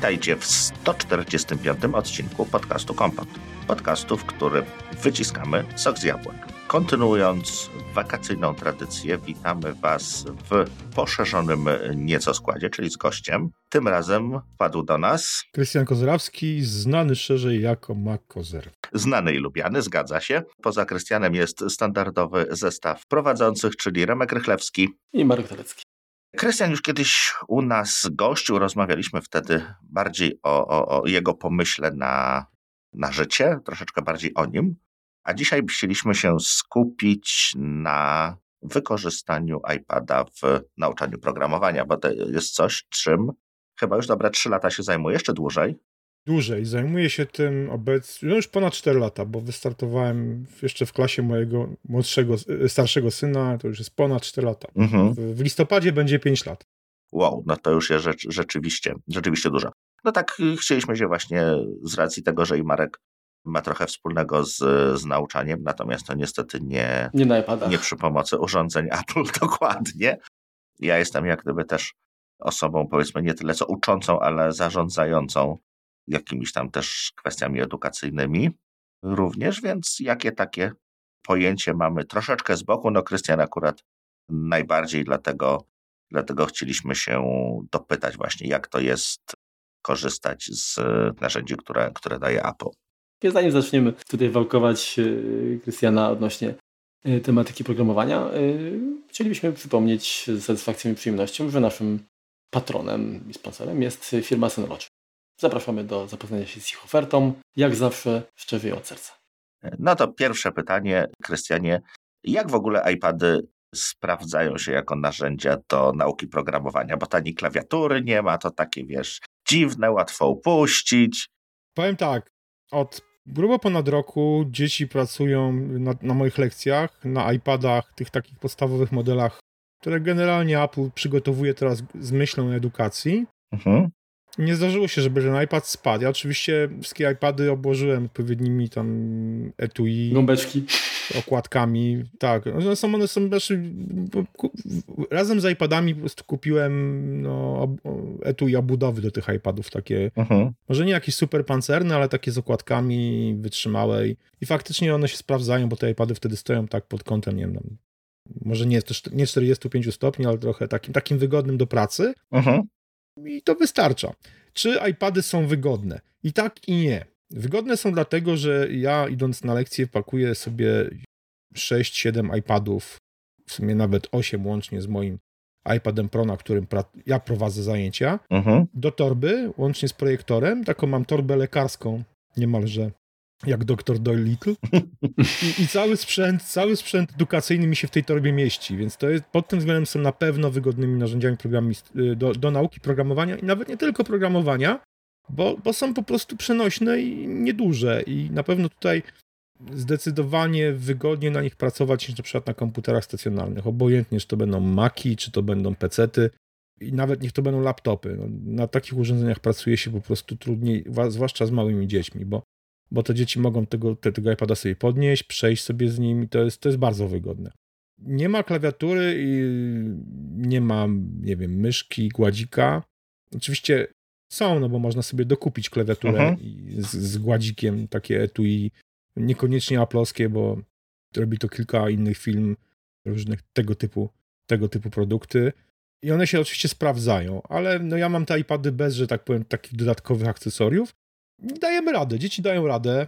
Witajcie w 145. odcinku podcastu Kompot. Podcastu, w którym wyciskamy sok z jabłek. Kontynuując wakacyjną tradycję, witamy Was w poszerzonym nieco składzie, czyli z gościem. Tym razem padł do nas Krystian Kozerawski, znany szerzej jako Mac Kozer. Znany i lubiany, zgadza się. Poza Krystianem jest standardowy zestaw prowadzących, czyli Remek Rychlewski i Marek Telecki. Krystian już kiedyś u nas gościł, rozmawialiśmy wtedy bardziej o, o, o jego pomyśle na, na życie, troszeczkę bardziej o nim. A dzisiaj chcieliśmy się skupić na wykorzystaniu iPada w nauczaniu programowania, bo to jest coś, czym chyba już dobre trzy lata się zajmuję, jeszcze dłużej. Dłużej. Zajmuję się tym obecnie, no już ponad 4 lata, bo wystartowałem jeszcze w klasie mojego młodszego, starszego syna, to już jest ponad 4 lata. Mhm. W, w, listopadzie będzie 5 lat. Wow, no to już jest rzecz, rzeczywiście, rzeczywiście dużo. No tak y, chcieliśmy się właśnie z racji tego, że i Marek ma trochę wspólnego z, z nauczaniem, natomiast to niestety nie, nie, nie przy pomocy urządzeń Apple dokładnie. Ja jestem jak gdyby też osobą, powiedzmy, nie tyle co uczącą, ale zarządzającą jakimiś tam też kwestiami edukacyjnymi również, więc jakie takie pojęcie mamy troszeczkę z boku. No Krystian akurat najbardziej, dlatego, dlatego chcieliśmy się dopytać właśnie, jak to jest korzystać z narzędzi, które, które daje Apple. Zanim zaczniemy tutaj wałkować e, Krystiana odnośnie e, tematyki programowania, e, chcielibyśmy przypomnieć z satysfakcją i przyjemnością, że naszym patronem i sponsorem jest firma Synology. Zapraszamy do zapoznania się z ich ofertą. Jak zawsze szczerze od serca. No to pierwsze pytanie, Krystianie. Jak w ogóle iPady sprawdzają się jako narzędzia do nauki programowania? Bo tani klawiatury nie ma, to takie wiesz, dziwne, łatwo upuścić. Powiem tak, od grubo ponad roku dzieci pracują na, na moich lekcjach, na iPadach, tych takich podstawowych modelach, które generalnie Apple przygotowuje teraz z myślą o edukacji. Mhm nie zdarzyło się, żeby ten iPad spadł. Ja oczywiście wszystkie iPady obłożyłem odpowiednimi tam etui. Gąbeczki. Okładkami. Tak. One są, one są znaczy, razem z iPadami po prostu kupiłem no, etui obudowy do tych iPadów. Takie, uh-huh. może nie jakieś super pancerne, ale takie z okładkami wytrzymałe. I, I faktycznie one się sprawdzają, bo te iPady wtedy stoją tak pod kątem, nie wiem, może nie, nie 45 stopni, ale trochę takim, takim wygodnym do pracy. Uh-huh i to wystarcza. Czy iPady są wygodne? I tak, i nie. Wygodne są dlatego, że ja idąc na lekcję pakuję sobie 6-7 iPadów, w sumie nawet 8 łącznie z moim iPadem Pro, na którym ja prowadzę zajęcia, uh-huh. do torby, łącznie z projektorem. Taką mam torbę lekarską niemalże jak doktor Doyle Little. I, I, cały sprzęt, cały sprzęt edukacyjny mi się w tej torbie mieści, więc to jest, pod tym względem są na pewno wygodnymi narzędziami y, do, do nauki programowania i nawet nie tylko programowania, bo, bo są po prostu przenośne i nieduże i na pewno tutaj zdecydowanie wygodnie na nich pracować niż na przykład na komputerach stacjonarnych. Obojętnie, czy to będą Maki, czy to będą pecety i nawet niech to będą laptopy. No, na takich urządzeniach pracuje się po prostu trudniej, zwłaszcza z małymi dziećmi, bo bo te dzieci mogą tego, te, tego iPada sobie podnieść, przejść sobie z nim i to jest, to jest bardzo wygodne. Nie ma klawiatury i nie ma, nie wiem, myszki, gładzika. Oczywiście są, no bo można sobie dokupić klawiaturę uh-huh. z, z gładzikiem, takie etui, niekoniecznie aploskie, bo robi to kilka innych firm, różnych tego typu, tego typu produkty. I one się oczywiście sprawdzają, ale no ja mam te iPady bez, że tak powiem, takich dodatkowych akcesoriów dajemy radę, dzieci dają radę.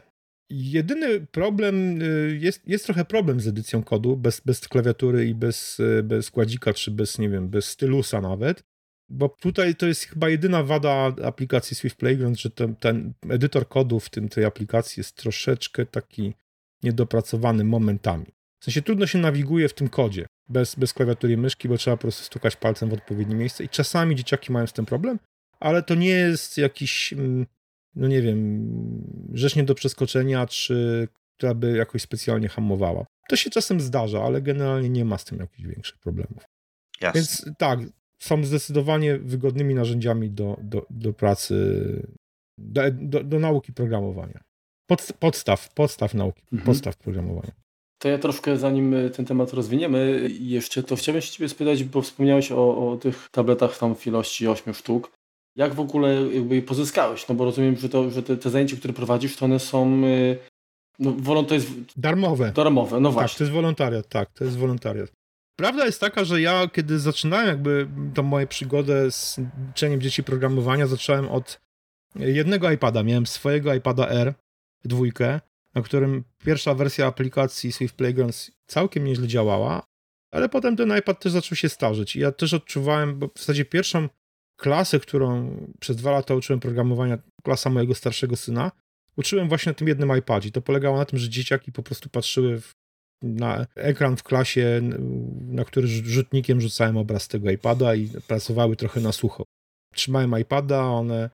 Jedyny problem, y, jest, jest trochę problem z edycją kodu, bez, bez klawiatury i bez, y, bez kładzika, czy bez, nie wiem, bez stylusa nawet, bo tutaj to jest chyba jedyna wada aplikacji Swift Playground, że ten, ten edytor kodu w tym, tej aplikacji jest troszeczkę taki niedopracowany momentami. W sensie trudno się nawiguje w tym kodzie bez, bez klawiatury i myszki, bo trzeba po prostu stukać palcem w odpowiednie miejsce i czasami dzieciaki mają z tym problem, ale to nie jest jakiś mm, no nie wiem, rzecz nie do przeskoczenia, czy która by jakoś specjalnie hamowała. To się czasem zdarza, ale generalnie nie ma z tym jakichś większych problemów. Jasne. Więc tak, są zdecydowanie wygodnymi narzędziami do, do, do pracy, do, do, do nauki programowania. Pod, podstaw, podstaw nauki, mhm. podstaw programowania. To ja troszkę, zanim ten temat rozwiniemy, jeszcze to chciałbym się Ciebie spytać, bo wspomniałeś o, o tych tabletach tam w ilości 8 sztuk. Jak w ogóle jakby je pozyskałeś? No bo rozumiem, że, to, że te, te zajęcia, które prowadzisz, to one są y, no, wolą to jest... Darmowe. Darmowe, no właśnie. Tak, to jest wolontariat, tak, to jest wolontariat. Prawda jest taka, że ja kiedy zaczynałem jakby tą moją przygodę z uczeniem dzieci programowania, zacząłem od jednego iPada. Miałem swojego iPada R, dwójkę, na którym pierwsza wersja aplikacji Swift Playgrounds całkiem nieźle działała, ale potem ten iPad też zaczął się starzeć. I ja też odczuwałem, bo w zasadzie pierwszą klasę, którą przez dwa lata uczyłem programowania, klasa mojego starszego syna, uczyłem właśnie na tym jednym iPadzie. To polegało na tym, że dzieciaki po prostu patrzyły w, na ekran w klasie, na który rzutnikiem rzucałem obraz tego iPada i pracowały trochę na sucho. Trzymałem iPada, one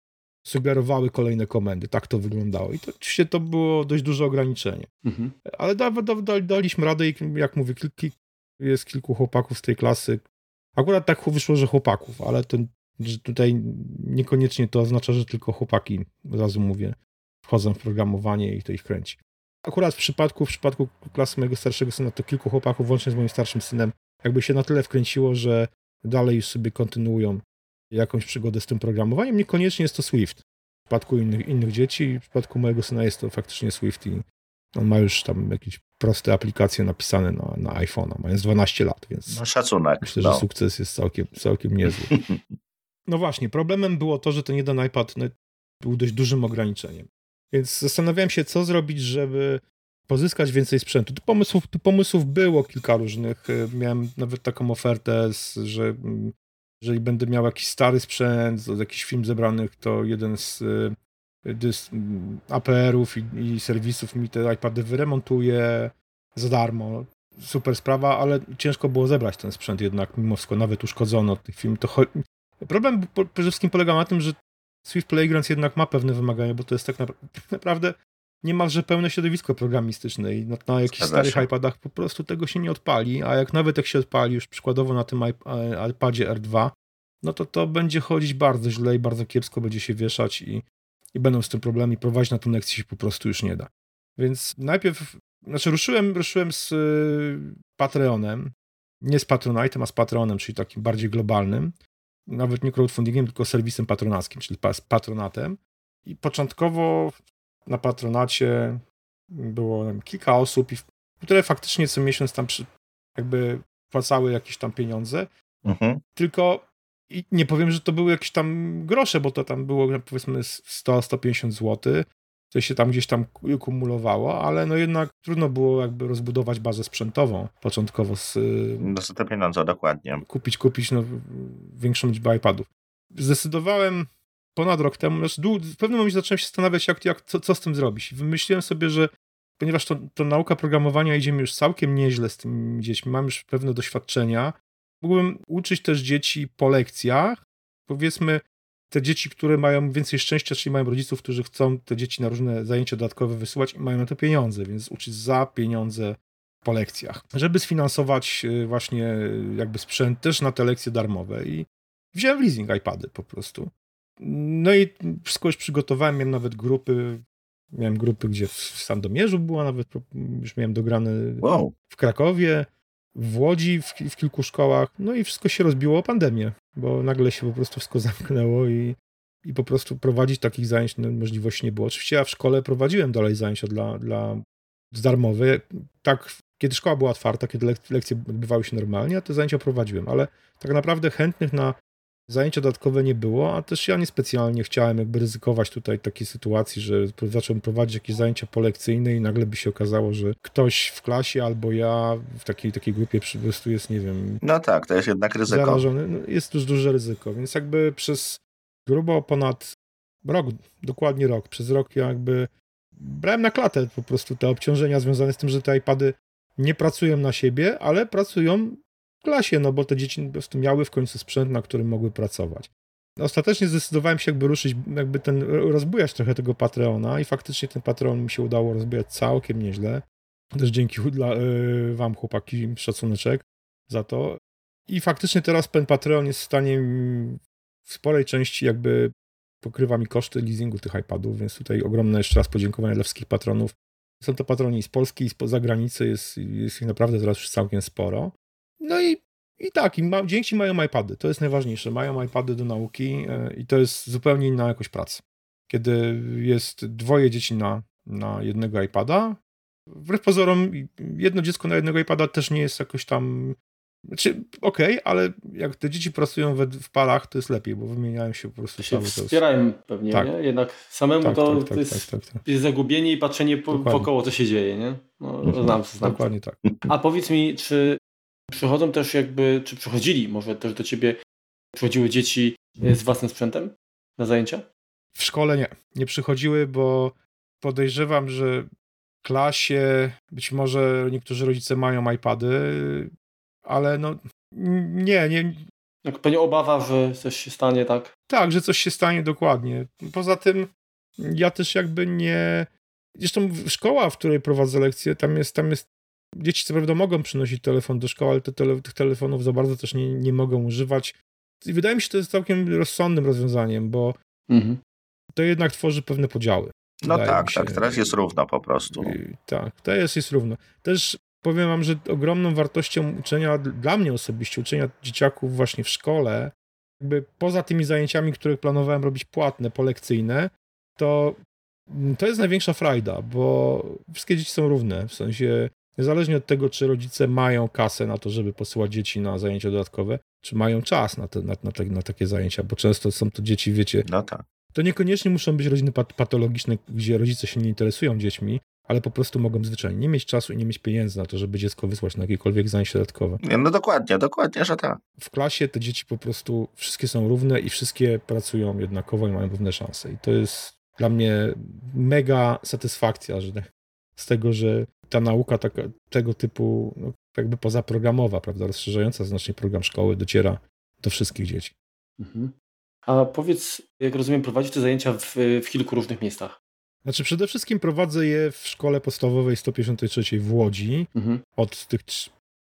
sugerowały kolejne komendy. Tak to wyglądało. I to, oczywiście to było dość duże ograniczenie. Mhm. Ale da, da, da, daliśmy radę i jak mówię, kilki, jest kilku chłopaków z tej klasy. Akurat tak wyszło, że chłopaków, ale to, że tutaj niekoniecznie to oznacza, że tylko chłopaki, od razu mówię, wchodzą w programowanie i to ich kręci. Akurat w przypadku, w przypadku klasy mojego starszego syna to kilku chłopaków, włącznie z moim starszym synem, jakby się na tyle wkręciło, że dalej już sobie kontynuują jakąś przygodę z tym programowaniem. Niekoniecznie jest to Swift. W przypadku innych, innych dzieci, w przypadku mojego syna jest to faktycznie Swift i on ma już tam jakieś proste aplikacje napisane na, na iPhone'a, mając 12 lat, więc no, szacunek. myślę, no. że sukces jest całkiem, całkiem niezły. No właśnie, problemem było to, że ten jeden iPad no, był dość dużym ograniczeniem. Więc zastanawiałem się, co zrobić, żeby pozyskać więcej sprzętu. Tu pomysłów, pomysłów było kilka różnych. Miałem nawet taką ofertę, że mm, jeżeli będę miał jakiś stary sprzęt, z jakichś film zebranych, to jeden z y, mm, APR-ów i, i, serwisów mi te iPady wyremontuje za darmo. Super sprawa, ale ciężko było zebrać ten sprzęt jednak, mimo wszystko, nawet uszkodzono od tych film. To Problem przede wszystkim polegał na tym, że Swift Playgrounds jednak ma pewne wymagania, bo to jest tak naprawdę niemalże pełne środowisko programistyczne i na, na jakichś starych iPadach po prostu tego się nie odpali, a jak nawet jak się odpali już przykładowo na tym iPadzie R2, no to to będzie chodzić bardzo źle i bardzo kiepsko będzie się wieszać i, i będą z tym problemy i prowadzić na tą lekcję się po prostu już nie da. Więc najpierw, znaczy ruszyłem, ruszyłem z y, Patreonem, nie z Patronite'em, a z Patreonem, czyli takim bardziej globalnym, nawet nie crowdfundingiem, tylko serwisem patronackim, czyli z patronatem. I początkowo na patronacie było wiem, kilka osób, które faktycznie co miesiąc tam przy, jakby płacały jakieś tam pieniądze. Mhm. Tylko i nie powiem, że to były jakieś tam grosze, bo to tam było powiedzmy 100-150 zł, co się tam gdzieś tam kumulowało, ale no jednak trudno było jakby rozbudować bazę sprzętową początkowo z... No za te pieniądze, dokładnie. Kupić, kupić no, większą liczbę iPadów. Zdecydowałem ponad rok temu, znaczy w pewnym momencie zacząłem się zastanawiać, jak, jak, co, co z tym zrobić. Wymyśliłem sobie, że ponieważ to, to nauka programowania idzie mi już całkiem nieźle z tymi dziećmi, mam już pewne doświadczenia, mógłbym uczyć też dzieci po lekcjach, powiedzmy te dzieci, które mają więcej szczęścia, czyli mają rodziców, którzy chcą te dzieci na różne zajęcia dodatkowe wysyłać i mają na to pieniądze, więc uczyć za pieniądze po lekcjach, żeby sfinansować y, właśnie y, jakby sprzęt też na te lekcje darmowe i wziąłem leasing iPady po prostu. No i wszystko już przygotowałem, miałem nawet grupy, miałem grupy, gdzie w Sandomierzu była nawet, już miałem dograne wow. w Krakowie, w Łodzi, w, w, kilku szkołach, no i wszystko się rozbiło o pandemię, bo nagle się po prostu wszystko zamknęło i, i po prostu prowadzić takich zajęć no, możliwości nie było. Oczywiście ja w szkole prowadziłem dalej zajęcia dla, dla darmowe, tak kiedy szkoła była otwarta, kiedy lek lekcje odbywały się normalnie, a te zajęcia prowadziłem, ale tak naprawdę chętnych na Zajęcia dodatkowe nie było, a też ja niespecjalnie chciałem jakby ryzykować tutaj takiej sytuacji, że zacząłem prowadzić jakieś zajęcia polekcyjne i nagle by się okazało, że ktoś w klasie albo ja w takiej, takiej grupie po prostu jest, nie wiem... No tak, to jest jednak ryzyko. Zarażony. No, jest już duże ryzyko, więc jakby przez grubo ponad rok, dokładnie rok, przez rok ja jakby brałem na klatę po prostu te obciążenia związane z tym, że te iPady nie pracują na siebie, ale pracują klasie, no bo te dzieci po prostu miały w końcu sprzęt, na którym mogły pracować. Ostatecznie zdecydowałem się jakby ruszyć, jakby ten, rozbujać trochę tego Patreona i faktycznie ten Patreon mi się udało rozbujać całkiem nieźle. Też dzięki dla, yy, wam chłopaki szacuneczek za to. I faktycznie teraz ten Patreon jest w stanie w sporej części jakby pokrywa mi koszty leasingu tych iPadów, więc tutaj ogromne jeszcze raz podziękowania dla wszystkich patronów. Są to patroni z Polski i z zagranicy, jest, jest ich naprawdę teraz już całkiem sporo. No i I tak, i ma, dzięki mają iPady, to jest najważniejsze. Mają iPady do nauki e, i to jest zupełnie inna jakość pracy. Kiedy jest dwoje dzieci na, na jednego iPada, wbrew pozorom jedno dziecko na jednego iPada też nie jest jakoś tam znaczy, okej, okay, ale jak te dzieci pracują we, w parach, to jest lepiej, bo wymieniają się po prostu się wspierają pewnie, tak. nie? Jednak samemu tak, to, tak, to tak, jest, tak, tak, jest zagubienie i patrzenie po, wokoło, co się dzieje, nie? No, mhm. znam, znam. Dokładnie tak. A powiedz mi, czy przychodzą też jakby, czy przychodzili może też do ciebie, przychodziły dzieci z własnym sprzętem na zajęcia? W szkole nie. Nie przychodziły, bo podejrzewam, że w klasie być może niektórzy rodzice mają iPady, ale no nie, nie. Jak pewnie obawa, że coś się stanie, tak? Tak, że coś się stanie dokładnie. Poza tym ja też jakby nie. Zresztą szkoła, w której prowadzę lekcje, tam jest, tam jest. Dzieci co prawda mogą przynosić telefon do szkoły, ale te tele, tych telefonów za bardzo też nie, nie mogą używać. I wydaje mi się, że to jest całkiem rozsądnym rozwiązaniem, bo mhm. to jednak tworzy pewne podziały. No tak, tak, teraz jest równo po prostu. I, tak, teraz jest równo. Też powiem wam, że ogromną wartością uczenia, dla mnie osobiście, uczenia dzieciaków właśnie w szkole, jakby poza tymi zajęciami, które planowałem robić płatne, polekcyjne, to to jest największa frajda, bo wszystkie dzieci są równe, w sensie niezależnie od tego, czy rodzice mają kasę na to, żeby posyłać dzieci na zajęcia dodatkowe, czy mają czas na, te, na, na, te, na takie zajęcia, bo często są to dzieci, wiecie, no tak. to niekoniecznie muszą być rodziny patologiczne, gdzie rodzice się nie interesują dziećmi, ale po prostu mogą zwyczajnie nie mieć czasu i nie mieć pieniędzy na to, żeby dziecko wysłać na jakiekolwiek zajęcie dodatkowe. No dokładnie, dokładnie, że tak. W klasie te dzieci po prostu wszystkie są równe i wszystkie pracują jednakowo i mają równe szanse. I to jest dla mnie mega satysfakcja że z tego, że ta nauka taka, tego typu, no, jakby pozaprogramowa, prawda, rozszerzająca znacznie program szkoły dociera do wszystkich dzieci. Mhm. A powiedz, jak rozumiem, prowadzi te zajęcia w, w kilku różnych miejscach. Znaczy przede wszystkim prowadzę je w szkole podstawowej 153 w Łodzi mhm. od tych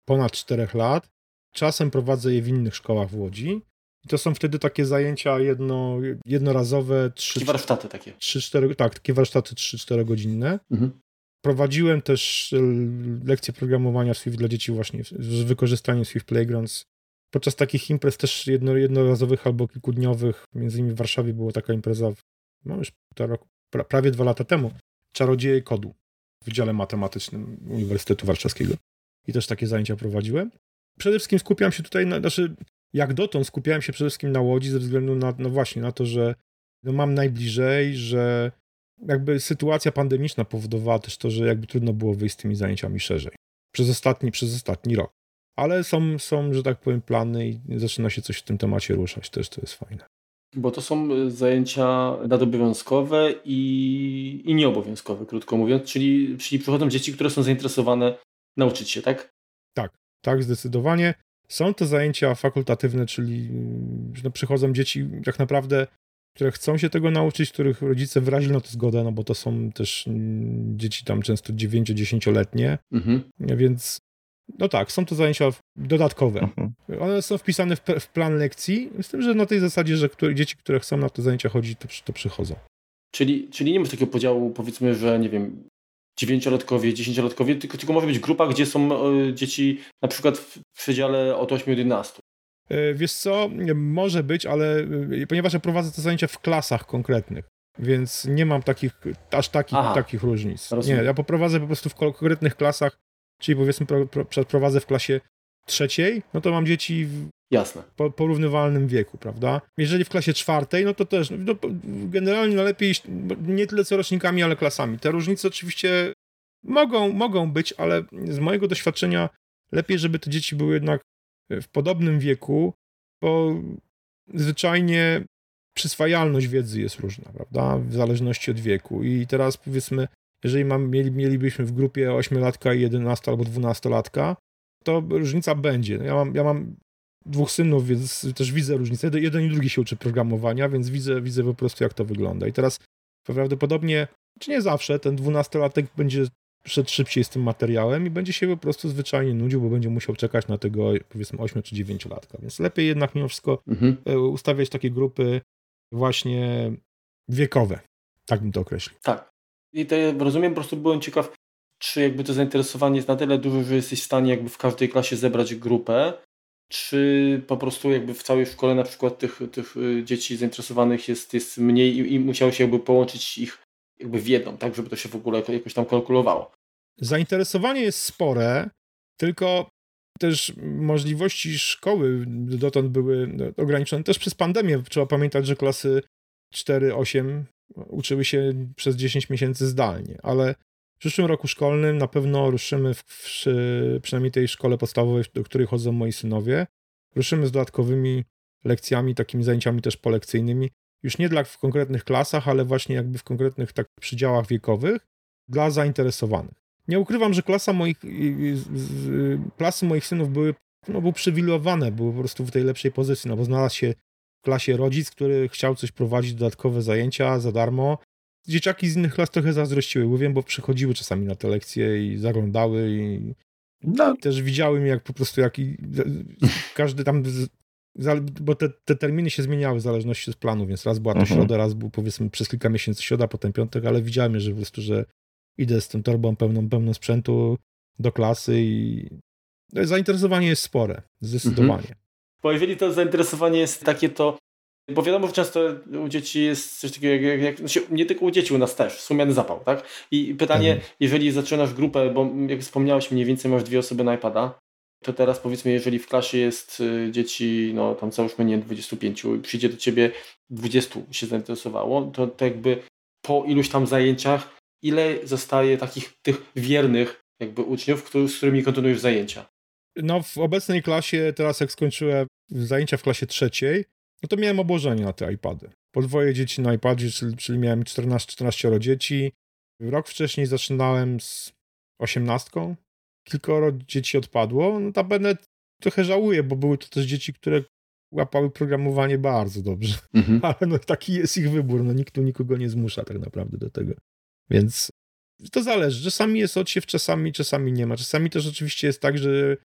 ponad 4 lat. Czasem prowadzę je w innych szkołach w Łodzi. I to są wtedy takie zajęcia jedno, jednorazowe. Trzy, takie warsztaty takie. 3, 4, tak, takie warsztaty 3-4 godzinne. Mhm. Prowadziłem też e, lekcje programowania Swift dla dzieci właśnie z wykorzystaniem Swift Playgrounds. Podczas takich imprez też jedno, jednorazowych albo kilkudniowych, między innymi w Warszawie była taka impreza, no już półtora roku, pra, prawie dwa lata temu, Czarodzieje Kodu w Wydziale Matematycznym Uniwersytetu Warszawskiego. I też takie zajęcia prowadziłem. Przede wszystkim skupiałem się tutaj, na, znaczy jak dotąd skupiałem się przede wszystkim na Łodzi ze względu na, no właśnie, na to, że no mam najbliżej, że jakby sytuacja pandemiczna powodowała też to, że jakby trudno było wyjść z tymi zajęciami szerzej. Przez ostatni, przez ostatni rok. Ale są, są, że tak powiem, plany i zaczyna się coś w tym temacie ruszać, też to jest fajne. Bo to są y, zajęcia nadobowiązkowe i, i nieobowiązkowe, krótko mówiąc, czyli, czyli przychodzą dzieci, które są zainteresowane nauczyć się, tak? Tak, tak, zdecydowanie. Są to zajęcia fakultatywne, czyli no, przychodzą dzieci tak naprawdę, które chcą się tego nauczyć, których rodzice wyrazili na to zgodę, no bo to są też dzieci tam często 9-10-letnie, mhm. więc no tak, są to zajęcia dodatkowe. Mhm. One są wpisane w, w, plan lekcji, z tym, że na tej zasadzie, że które, dzieci, które chcą na te zajęcia chodzić, to, to przychodzą. Czyli, czyli nie ma takiego podziału, powiedzmy, że nie wiem, dziewięciolatkowie, dziesięciolatkowie, tylko, tylko może być grupa, gdzie są e, dzieci na przykład w przedziale od 8 do 11. E, wiesz co, może być, ale e, ponieważ ja prowadzę te zajęcia w klasach konkretnych, więc nie mam takich, aż takich, takich różnic. Rozumiem. Nie, ja poprowadzę po prostu w konkretnych klasach czyli powiedzmy pro, pro, prowadzę w klasie trzeciej, no to mam dzieci w Jasne. Po, porównywalnym wieku, prawda? Jeżeli w klasie czwartej, no to też no, generalnie najlepiej nie tyle co rocznikami, ale klasami. Te różnice oczywiście mogą, mogą być, ale z mojego doświadczenia lepiej, żeby te dzieci były jednak w podobnym wieku, bo zwyczajnie przyswajalność wiedzy jest różna, prawda? W zależności od wieku. I teraz powiedzmy, jeżeli mam, mieli, mielibyśmy w grupie 8-latka i 11 albo 12-latka, to różnica będzie. Ja mam, ja mam dwóch synów, więc też widzę różnicę. Jeden i drugi się uczy programowania, więc widzę, widzę po prostu, jak to wygląda. I teraz prawdopodobnie, czy nie zawsze, ten 12-latek będzie szedł szybciej z tym materiałem i będzie się po prostu zwyczajnie nudził, bo będzie musiał czekać na tego, powiedzmy, 8 czy 9-latka. Więc lepiej jednak mimo wszystko mhm. E, ustawiać takie grupy właśnie wiekowe. Tak bym to określił. Tak. I to ja rozumiem, po prostu byłem ciekaw, czy jakby to zainteresowanie jest na tyle duże, że jesteś w stanie jakby w każdej klasie zebrać grupę, czy po prostu jakby w całej szkole na przykład tych, tych y, dzieci zainteresowanych jest, jest mniej i, i musiało się jakby połączyć ich jakby w jedną, tak, żeby to się w ogóle jakoś tam kalkulowało. Zainteresowanie jest spore, tylko też możliwości szkoły dotąd były ograniczone też przez pandemię. Trzeba pamiętać, że klasy 4-8 uczyły się przez 10 miesięcy zdalnie, ale w przyszłym roku szkolnym na pewno ruszymy, w, w, przynajmniej tej szkole podstawowej, do której chodzą moi synowie, ruszymy z dodatkowymi lekcjami, takimi zajęciami też polekcyjnymi, już nie dla w konkretnych klasach, ale właśnie jakby w konkretnych tak przydziałach wiekowych dla zainteresowanych. Nie ukrywam, że klasa moich, klasy moich synów były no, były przywilejowane, były po prostu w tej lepszej pozycji, no bo znalazł się w klasie rodzic, który chciał coś prowadzić, dodatkowe zajęcia za darmo. Dzieciaki z innych klas trochę zazdrościły, bo wiem, bo przychodziły czasami na te lekcje i zaglądały i no. też widziały mnie jak po prostu jak każdy tam bo te, te, terminy się zmieniały w zależności od planu, więc raz była to mhm. środa, raz był powiedzmy przez kilka miesięcy środa, potem piątek, ale widziałem, że po prostu, że idę z tą torbą pełną, pełną sprzętu do klasy i no, zainteresowanie jest spore, zdecydowanie. Mhm. Bo jeżeli to zainteresowanie jest takie, to bo wiadomo, że często u dzieci jest coś takiego, jak, jak, znaczy, nie tylko u dzieci, u nas też, słomiany zapał, tak? I pytanie, mhm. jeżeli zaczynasz grupę, bo jak wspomniałeś, mniej więcej masz dwie osoby na iPada, to teraz powiedzmy, jeżeli w klasie jest y, dzieci, no tam załóżmy nie 25, przyjdzie do ciebie 20 się zainteresowało, to, to jakby po iluś tam zajęciach, ile zostaje takich tych wiernych jakby uczniów, który, z którymi kontynuujesz zajęcia? No w obecnej klasie, teraz jak skończyłem zajęcia w klasie trzeciej, no to miałem obłożenie na te iPady. Podwoje dzieci na iPadzie, czyli, czyli miałem 14-14 dzieci. Rok wcześniej zaczynałem z osiemnastką, kilkoro dzieci odpadło. Notabene trochę żałuję, bo były to też dzieci, które łapały programowanie bardzo dobrze. Mhm. Ale no taki jest ich wybór. No nikt tu nikogo nie zmusza tak naprawdę do tego. Więc to zależy. Czasami jest odsiew, czasami, czasami nie ma. Czasami też oczywiście jest tak, że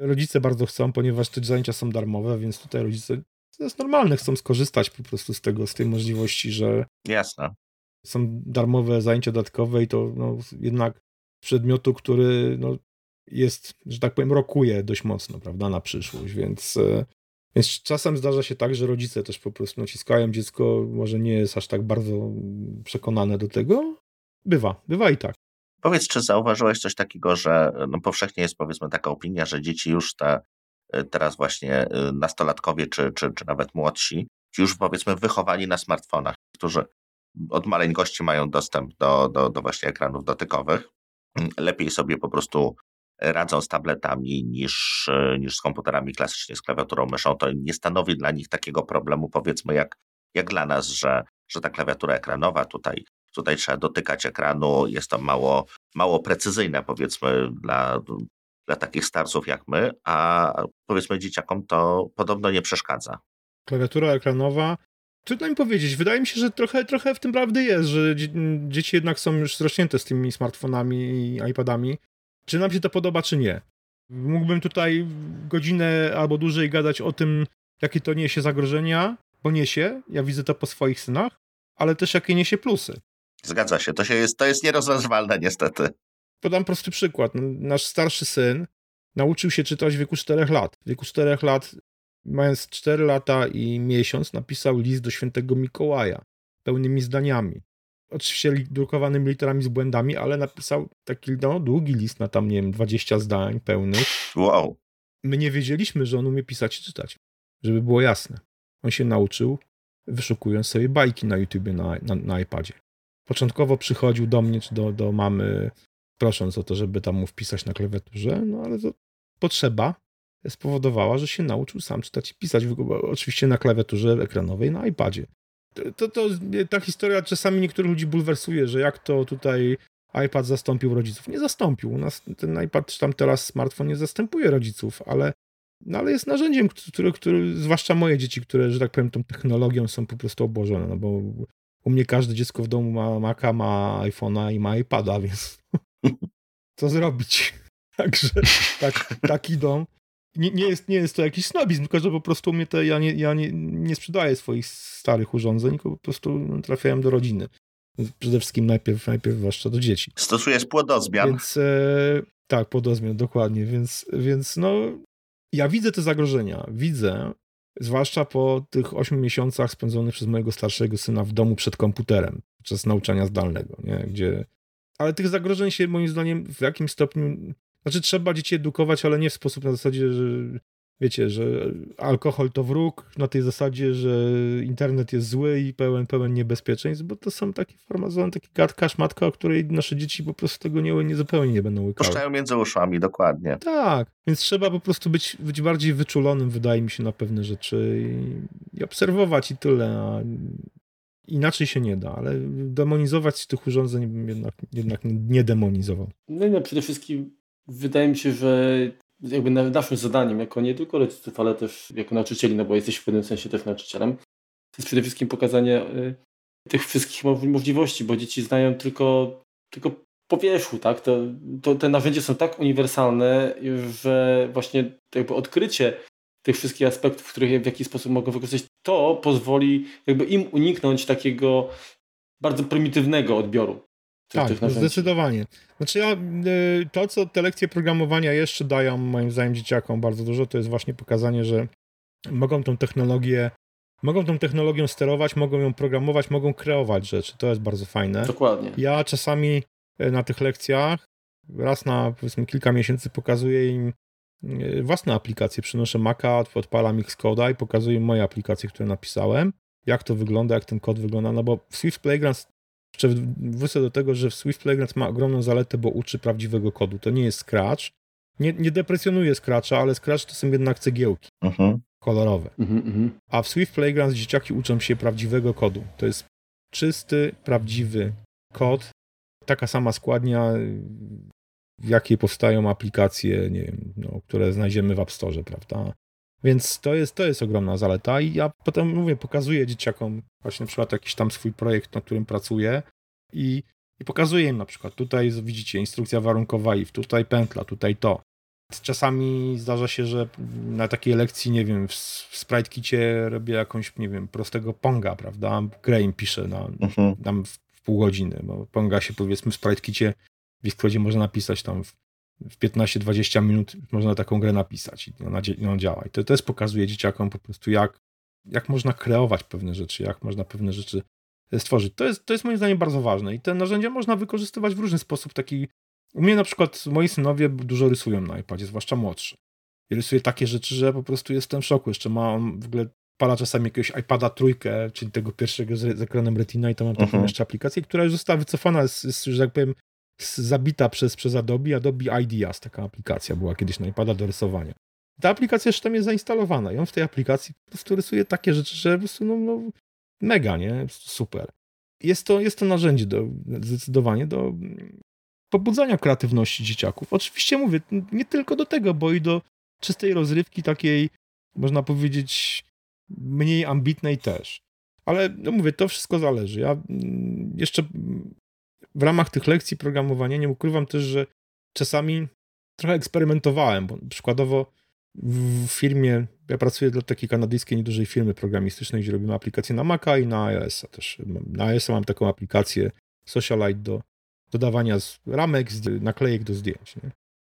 rodzice bardzo chcą, ponieważ te zajęcia są darmowe, więc tutaj rodzice to jest normalne, chcą skorzystać po prostu z tego, z tej możliwości, że Jasne. są darmowe zajęcia dodatkowe i to no, jednak przedmiotu, który no, jest, że tak powiem, rokuje dość mocno, prawda, na przyszłość, więc, e, więc czasem zdarza się tak, że rodzice też po prostu naciskają, dziecko może nie jest aż tak bardzo przekonane do tego. Bywa, bywa i tak. Powiedz, czy zauważyłeś coś takiego, że no powszechnie jest powiedzmy taka opinia, że dzieci już te e, teraz właśnie e, nastolatkowie, czy, czy, czy nawet młodsi, już powiedzmy wychowani na smartfonach, którzy od maleńkości mają dostęp do, do, do właśnie ekranów dotykowych, lepiej sobie po prostu radzą z tabletami niż, niż z komputerami klasycznie, z klawiaturą, myszą, to nie stanowi dla nich takiego problemu, powiedzmy, jak, jak dla nas, że, że ta klawiatura ekranowa tutaj, tutaj trzeba dotykać ekranu, jest to mało, mało precyzyjne, powiedzmy, dla, dla takich starców jak my, a powiedzmy dzieciakom to podobno nie przeszkadza. Klawiatura ekranowa Trudno mi powiedzieć. Wydaje mi się, że trochę, trochę w tym prawdy jest, że dzieci jednak są już zrośnięte z tymi smartfonami i iPadami. Czy nam się to podoba, czy nie. Mógłbym tutaj godzinę albo dłużej gadać o tym, jakie to niesie zagrożenia, bo niesie, ja widzę to po swoich synach, ale też jakie niesie plusy. Zgadza się, to, się jest, to jest nierozważalne niestety. Podam prosty przykład. Nasz starszy syn nauczył się czytać w wieku 4 lat. W wieku 4 lat, mając 4 lata i miesiąc, napisał list do świętego Mikołaja pełnymi zdaniami oczywiście drukowanymi literami z błędami, ale napisał taki no, długi list na tam, nie wiem, 20 zdań pełnych. Wow. My nie wiedzieliśmy, że on umie pisać i czytać, żeby było jasne. On się nauczył, wyszukując sobie bajki na YouTubie, na, na, na iPadzie. Początkowo przychodził do mnie czy do, do mamy, prosząc o to, żeby tam mu wpisać na klawiaturze, no ale to potrzeba spowodowała, że się nauczył sam czytać i pisać, oczywiście na klawiaturze ekranowej na iPadzie to, to, ta historia czasami niektórych ludzi bulwersuje, że jak to tutaj iPad zastąpił rodziców. Nie zastąpił. U nas ten iPad, czy tam teraz smartfon nie zastępuje rodziców, ale, no ale jest narzędziem, które, które, zwłaszcza moje dzieci, które, że tak powiem, tą technologią są po prostu obłożone, no bo u mnie każde dziecko w domu ma Maca, ma iPhone'a i ma iPada, więc co zrobić? Także tak, tak idą nie, nie, jest, nie jest to jakiś snobizm, tylko że po prostu mnie te, ja, nie, ja nie, nie sprzedaję swoich starych urządzeń, tylko po prostu trafiają do rodziny. Przede wszystkim najpierw, najpierw zwłaszcza do dzieci. Stosujesz płodozmian. Więc e, tak, płodozmian, dokładnie. Więc, więc no, ja widzę te zagrożenia, widzę, zwłaszcza po tych 8 miesiącach spędzonych przez mojego starszego syna w domu przed komputerem, podczas nauczania zdalnego, nie? gdzie... Ale tych zagrożeń się moim zdaniem w jakimś stopniu... Znaczy trzeba dzieci edukować, ale nie w sposób na zasadzie, że wiecie, że alkohol to wróg, na tej zasadzie, że internet jest zły i pełen, pełen niebezpieczeństw, bo to są takie farmazony, taki gadka, szmatka, o której nasze dzieci po prostu tego nie, nie zupełnie nie będą łykały. Puszczają między uszami, dokładnie. Tak, więc trzeba po prostu być, być bardziej wyczulonym, wydaje mi się, na pewne rzeczy i, i obserwować i tyle, a inaczej się nie da, ale demonizować tych urządzeń jednak, jednak nie demonizował. No i no, przede wszystkim wydaje mi się, że jakby naszym zadaniem, jako nie tylko rodziców, ale też jako nauczycieli, no bo jesteś w pewnym sensie też nauczycielem, to jest przede wszystkim pokazanie y, tych wszystkich możliwości, bo dzieci znają tylko, tylko po wierzchu, tak? To, to, te narzędzia są tak uniwersalne, że właśnie jakby odkrycie tych wszystkich aspektów, których w jakiś sposób mogą wykorzystać, to pozwoli jakby im uniknąć takiego bardzo prymitywnego odbioru tak, zdecydowanie. Znaczy ja, y, to, co te lekcje programowania jeszcze dają moim zdaniem dzieciakom bardzo dużo, to jest właśnie pokazanie, że mogą tą technologię mogą tą technologią sterować, mogą ją programować, mogą kreować rzeczy. To jest bardzo fajne. Dokładnie. Ja czasami y, na tych lekcjach raz na powiedzmy kilka miesięcy pokazuję im y, własne aplikacje. Przynoszę Maca, odpalam Xcode'a i pokazuję im moje aplikacje, które napisałem. Jak to wygląda, jak ten kod wygląda, no bo Swift Playground jeszcze wrócę do tego, że w Swift Playground ma ogromną zaletę, bo uczy prawdziwego kodu. To nie jest Scratch. Nie, nie deprecjonuje Scratcha, ale Scratch to są jednak cegiełki uh mhm. -huh. kolorowe. Uh -huh, uh -huh. A w Swift Playground dzieciaki uczą się prawdziwego kodu. To jest czysty, prawdziwy kod. Taka sama składnia, w jakiej powstają aplikacje, nie wiem, no, które znajdziemy w App Store, prawda? Więc to jest, to jest ogromna zaleta i ja potem mówię, pokazuję dzieciakom właśnie na przykład jakiś tam swój projekt, nad którym pracuję i, i pokazuję im na przykład tutaj widzicie instrukcja warunkowa if, tutaj pętla, tutaj to. Czasami zdarza się, że na takiej lekcji, nie wiem, w, w Sprite Kicie robię jakąś, nie wiem, prostego ponga, prawda? Grey im pisze na, mhm. tam w, w pół godziny, bo ponga się powiedzmy w Sprite Kicie w Xcodzie można napisać tam w w 15-20 minut można taką grę napisać i ona, ona działa. I to też pokazuje dzieciakom po prostu, jak, jak można kreować pewne rzeczy, jak można pewne rzeczy stworzyć. To jest, to jest moim zdaniem bardzo ważne i te narzędzia można wykorzystywać w różny sposób. Taki, u mnie na przykład moi synowie dużo rysują na iPadzie, zwłaszcza młodszy. I rysuje takie rzeczy, że po prostu jestem w szoku. Jeszcze ma on w ogóle pala czasami jakiegoś iPada trójkę, czyli tego pierwszego z, z ekranem Retina i to mam taką mhm. jeszcze aplikację, która już została wycofana, z, z, że tak powiem, zabita przez, przez Adobe. Adobe Ideas, taka aplikacja była kiedyś na iPada do rysowania. Ta aplikacja jeszcze tam jest zainstalowana i on w tej aplikacji po prostu rysuje takie rzeczy, że po prostu no, no mega, nie? Super. Jest to, jest to narzędzie do, zdecydowanie do pobudzania kreatywności dzieciaków. Oczywiście mówię, nie tylko do tego, bo i do czystej rozrywki takiej, można powiedzieć, mniej ambitnej też. Ale no mówię, to wszystko zależy. Ja mm, jeszcze w ramach tych lekcji programowania nie ukrywam też, że czasami trochę eksperymentowałem, bo przykładowo w firmie, ja pracuję dla takiej kanadyjskiej niedużej firmy programistycznej, gdzie robimy aplikacje na Maca i na iOS-a też. Na iOS-a mam taką aplikację Socialite do dodawania ramek, naklejek do zdjęć. Nie?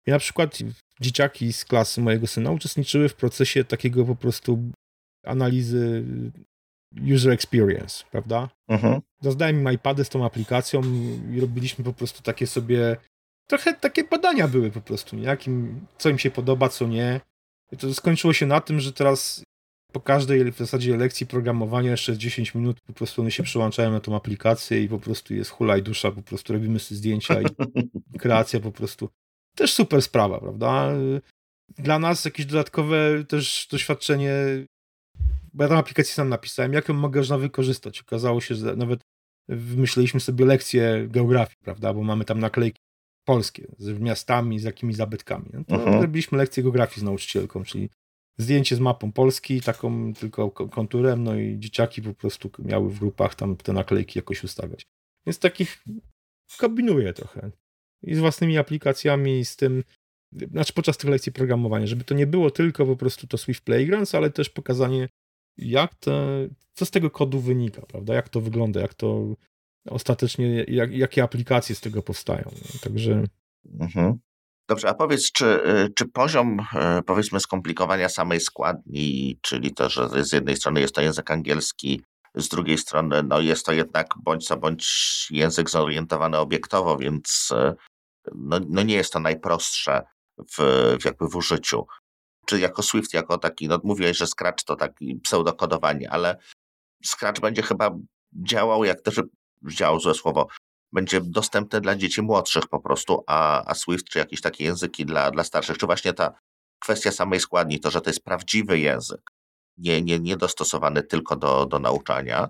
I na przykład dzieciaki z klasy mojego syna uczestniczyły w procesie takiego po prostu analizy user experience, prawda? Mhm. Zazdałem im iPady z tą aplikacją i robiliśmy po prostu takie sobie, trochę takie badania były po prostu, nie? Jakim, co im się podoba, co nie. I to skończyło się na tym, że teraz po każdej w zasadzie lekcji programowania jeszcze 10 minut po prostu one się przyłączają na tą aplikację i po prostu jest hula i dusza, po prostu robimy sobie zdjęcia i kreacja po prostu. Też super sprawa, prawda? Dla nas jakieś dodatkowe też doświadczenie bo ja tam aplikację sam napisałem, jak ją można wykorzystać. Okazało się, że nawet wymyśliliśmy sobie lekcję geografii, prawda, bo mamy tam naklejki polskie z miastami, z jakimiś zabytkami. No to uh-huh. robiliśmy lekcję geografii z nauczycielką, czyli zdjęcie z mapą Polski, taką tylko konturem, no i dzieciaki po prostu miały w grupach tam te naklejki jakoś ustawiać. Więc takich kombinuję trochę. I z własnymi aplikacjami, z tym, znaczy podczas tych lekcji programowania, żeby to nie było tylko po prostu to Swift Playgrounds, ale też pokazanie jak te, co z tego kodu wynika, prawda? Jak to wygląda, jak to ostatecznie, jak, jakie aplikacje z tego powstają. Także. Mhm. Dobrze, a powiedz, czy, czy poziom, powiedzmy, skomplikowania samej składni, czyli to, że z jednej strony jest to język angielski, z drugiej strony no jest to jednak bądź co bądź język zorientowany obiektowo, więc no, no nie jest to najprostsze w, w jakby w użyciu. Czy jako Swift, jako taki, no mówiłeś, że Scratch to taki pseudokodowanie, ale Scratch będzie chyba działał, jak też działał złe słowo, będzie dostępny dla dzieci młodszych po prostu, a, a Swift czy jakieś takie języki dla, dla starszych, czy właśnie ta kwestia samej składni, to, że to jest prawdziwy język, nie, nie, nie dostosowany tylko do, do nauczania,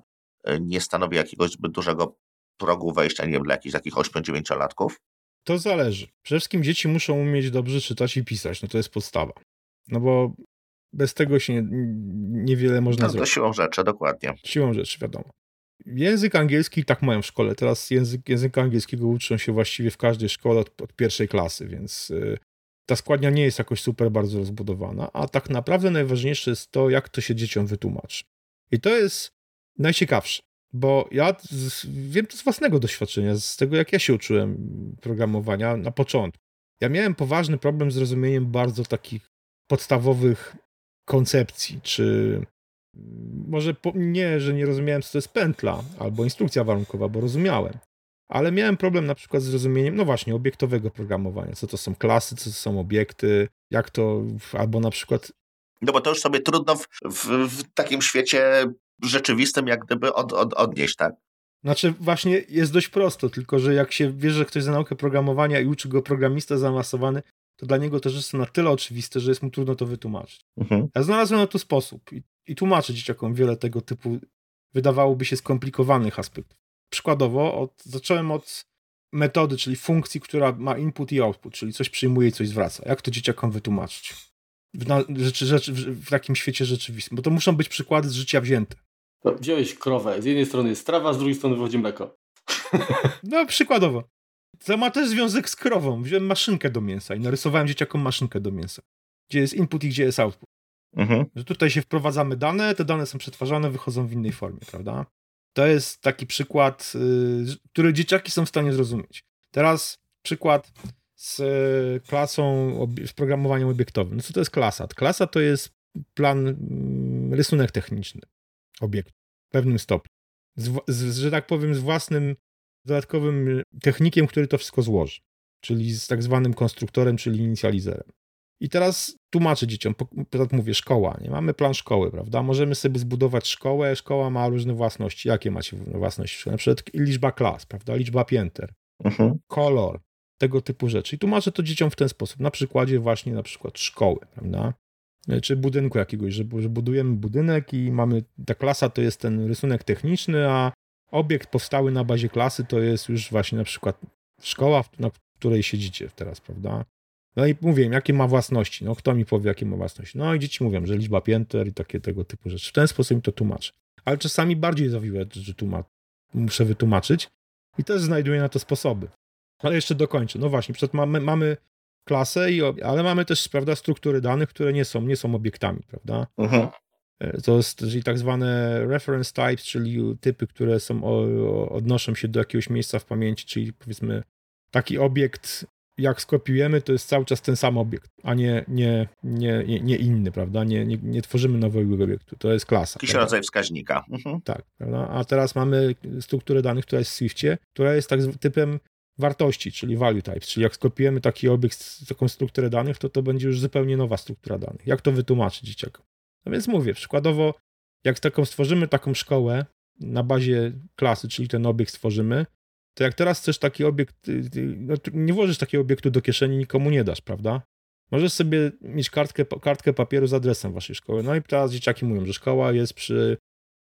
nie stanowi jakiegoś zbyt dużego progu wejścia, nie wiem, dla jakichś takich 8-9-latków? To zależy. Przede wszystkim dzieci muszą umieć dobrze czytać i pisać, no to jest podstawa. No bo bez tego się nie, niewiele można no, zrobić. To siłą rzeczy, dokładnie. Siłą rzeczy, wiadomo. Język angielski tak mają w szkole. Teraz język, języka angielskiego uczą się właściwie w każdej szkole od, od pierwszej klasy, więc y, ta składnia nie jest jakoś super bardzo rozbudowana, a tak naprawdę najważniejsze jest to, jak to się dzieciom wytłumaczy. I to jest najciekawsze, bo ja z, wiem to z własnego doświadczenia, z tego jak ja się uczyłem programowania na początku. Ja miałem poważny problem z rozumieniem bardzo takich podstawowych koncepcji, czy może po, nie, że nie rozumiałem, co to jest pętla albo instrukcja warunkowa, bo rozumiałem. Ale miałem problem na przykład z rozumieniem, no właśnie, obiektowego programowania. Co to są klasy, co to są obiekty, jak to, albo na przykład. No bo to już sobie trudno w, w, w takim świecie rzeczywistym, jak gdyby od, od, odnieść, tak? Znaczy, właśnie jest dość prosto, tylko że jak się wie, że ktoś za naukę programowania i uczy go programista zaawansowany, to dla niego te rzeczy są na tyle oczywiste, że jest mu trudno to wytłumaczyć. Mhm. Ja znalazłem na to sposób i, i tłumaczę dzieciakom wiele tego typu, wydawałoby się skomplikowanych aspektów. Przykładowo, od, zacząłem od metody, czyli funkcji, która ma input i output, czyli coś przyjmuje i coś zwraca. Jak to dzieciakom wytłumaczyć? W, na, rzeczy, rzeczy, w, w takim świecie rzeczywistym, bo to muszą być przykłady z życia wzięte. To wziąłeś krowę, z jednej strony jest trawa, z drugiej strony wychodzi mleko. No, przykładowo. To ma też związek z krową. Wziąłem maszynkę do mięsa i narysowałem dzieciakom maszynkę do mięsa. Gdzie jest input i gdzie jest output. Mhm. Że tutaj się wprowadzamy dane, te dane są przetwarzane, wychodzą w innej formie, prawda? To jest taki przykład, yy, który dzieciaki są w stanie zrozumieć. Teraz przykład z klasą, z programowaniem obiektowym. No co to jest klasa? Klasa to jest plan, mm, rysunek techniczny obiektu w pewnym stopniu. Z, z, że tak powiem, z własnym dodatkowym technikiem, który to wszystko złoży, czyli z tak zwanym konstruktorem, czyli inicjalizerem. I teraz tłumaczę dzieciom, tak mówię, szkoła, nie? Mamy plan szkoły, prawda? Możemy sobie zbudować szkołę, szkoła ma różne własności. Jakie macie własności? Na przykład liczba klas, prawda? Liczba pięter, mhm. kolor, tego typu rzeczy. I tłumaczę to dzieciom w ten sposób, na przykładzie właśnie na przykład szkoły, prawda? Czy budynku jakiegoś, że budujemy budynek i mamy, ta klasa to jest ten rysunek techniczny, a obiekt powstały na bazie klasy to jest już właśnie na przykład szkoła, na której siedzicie teraz, prawda? No i mówię jakie ma własności. No kto mi powie, jakie ma własności? No i dzieci mówią, że liczba pięter i takie tego typu rzeczy. W ten sposób mi to tłumaczę. Ale czasami bardziej zawiłe że tłumacz, muszę wytłumaczyć i też znajduję na to sposoby. Ale jeszcze dokończę. No właśnie, przed mamy, mamy klasę, i, ale mamy też, prawda, struktury danych, które nie są, nie są obiektami, prawda? Mhm. E, to jest czyli tak zwane reference types, czyli typy, które są, odnoszą się do jakiegoś miejsca w pamięci, czyli powiedzmy taki obiekt, jak skopiujemy, to jest cały czas ten sam obiekt, a nie, nie, nie, nie inny, prawda? Nie, nie, nie tworzymy nowego obiektu. To jest klasa. Jakiś rodzaj wskaźnika. Mhm. Tak, prawda? A teraz mamy strukturę danych, która jest w Swiftie, która jest tak typem wartości, czyli value types, czyli jak skopiujemy taki obiekt, taką strukturę danych, to to będzie już zupełnie nowa struktura danych. Jak to wytłumaczyć dzieciakom? No więc mówię, przykładowo, jak taką stworzymy taką szkołę na bazie klasy, czyli ten obiekt stworzymy, to jak teraz chcesz taki obiekt, y, y, no, nie włożysz takiego obiektu do kieszeni, nikomu nie dasz, prawda? Możesz sobie mieć kartkę, kartkę papieru z adresem waszej szkoły. No i teraz dzieciaki mówią, że szkoła jest przy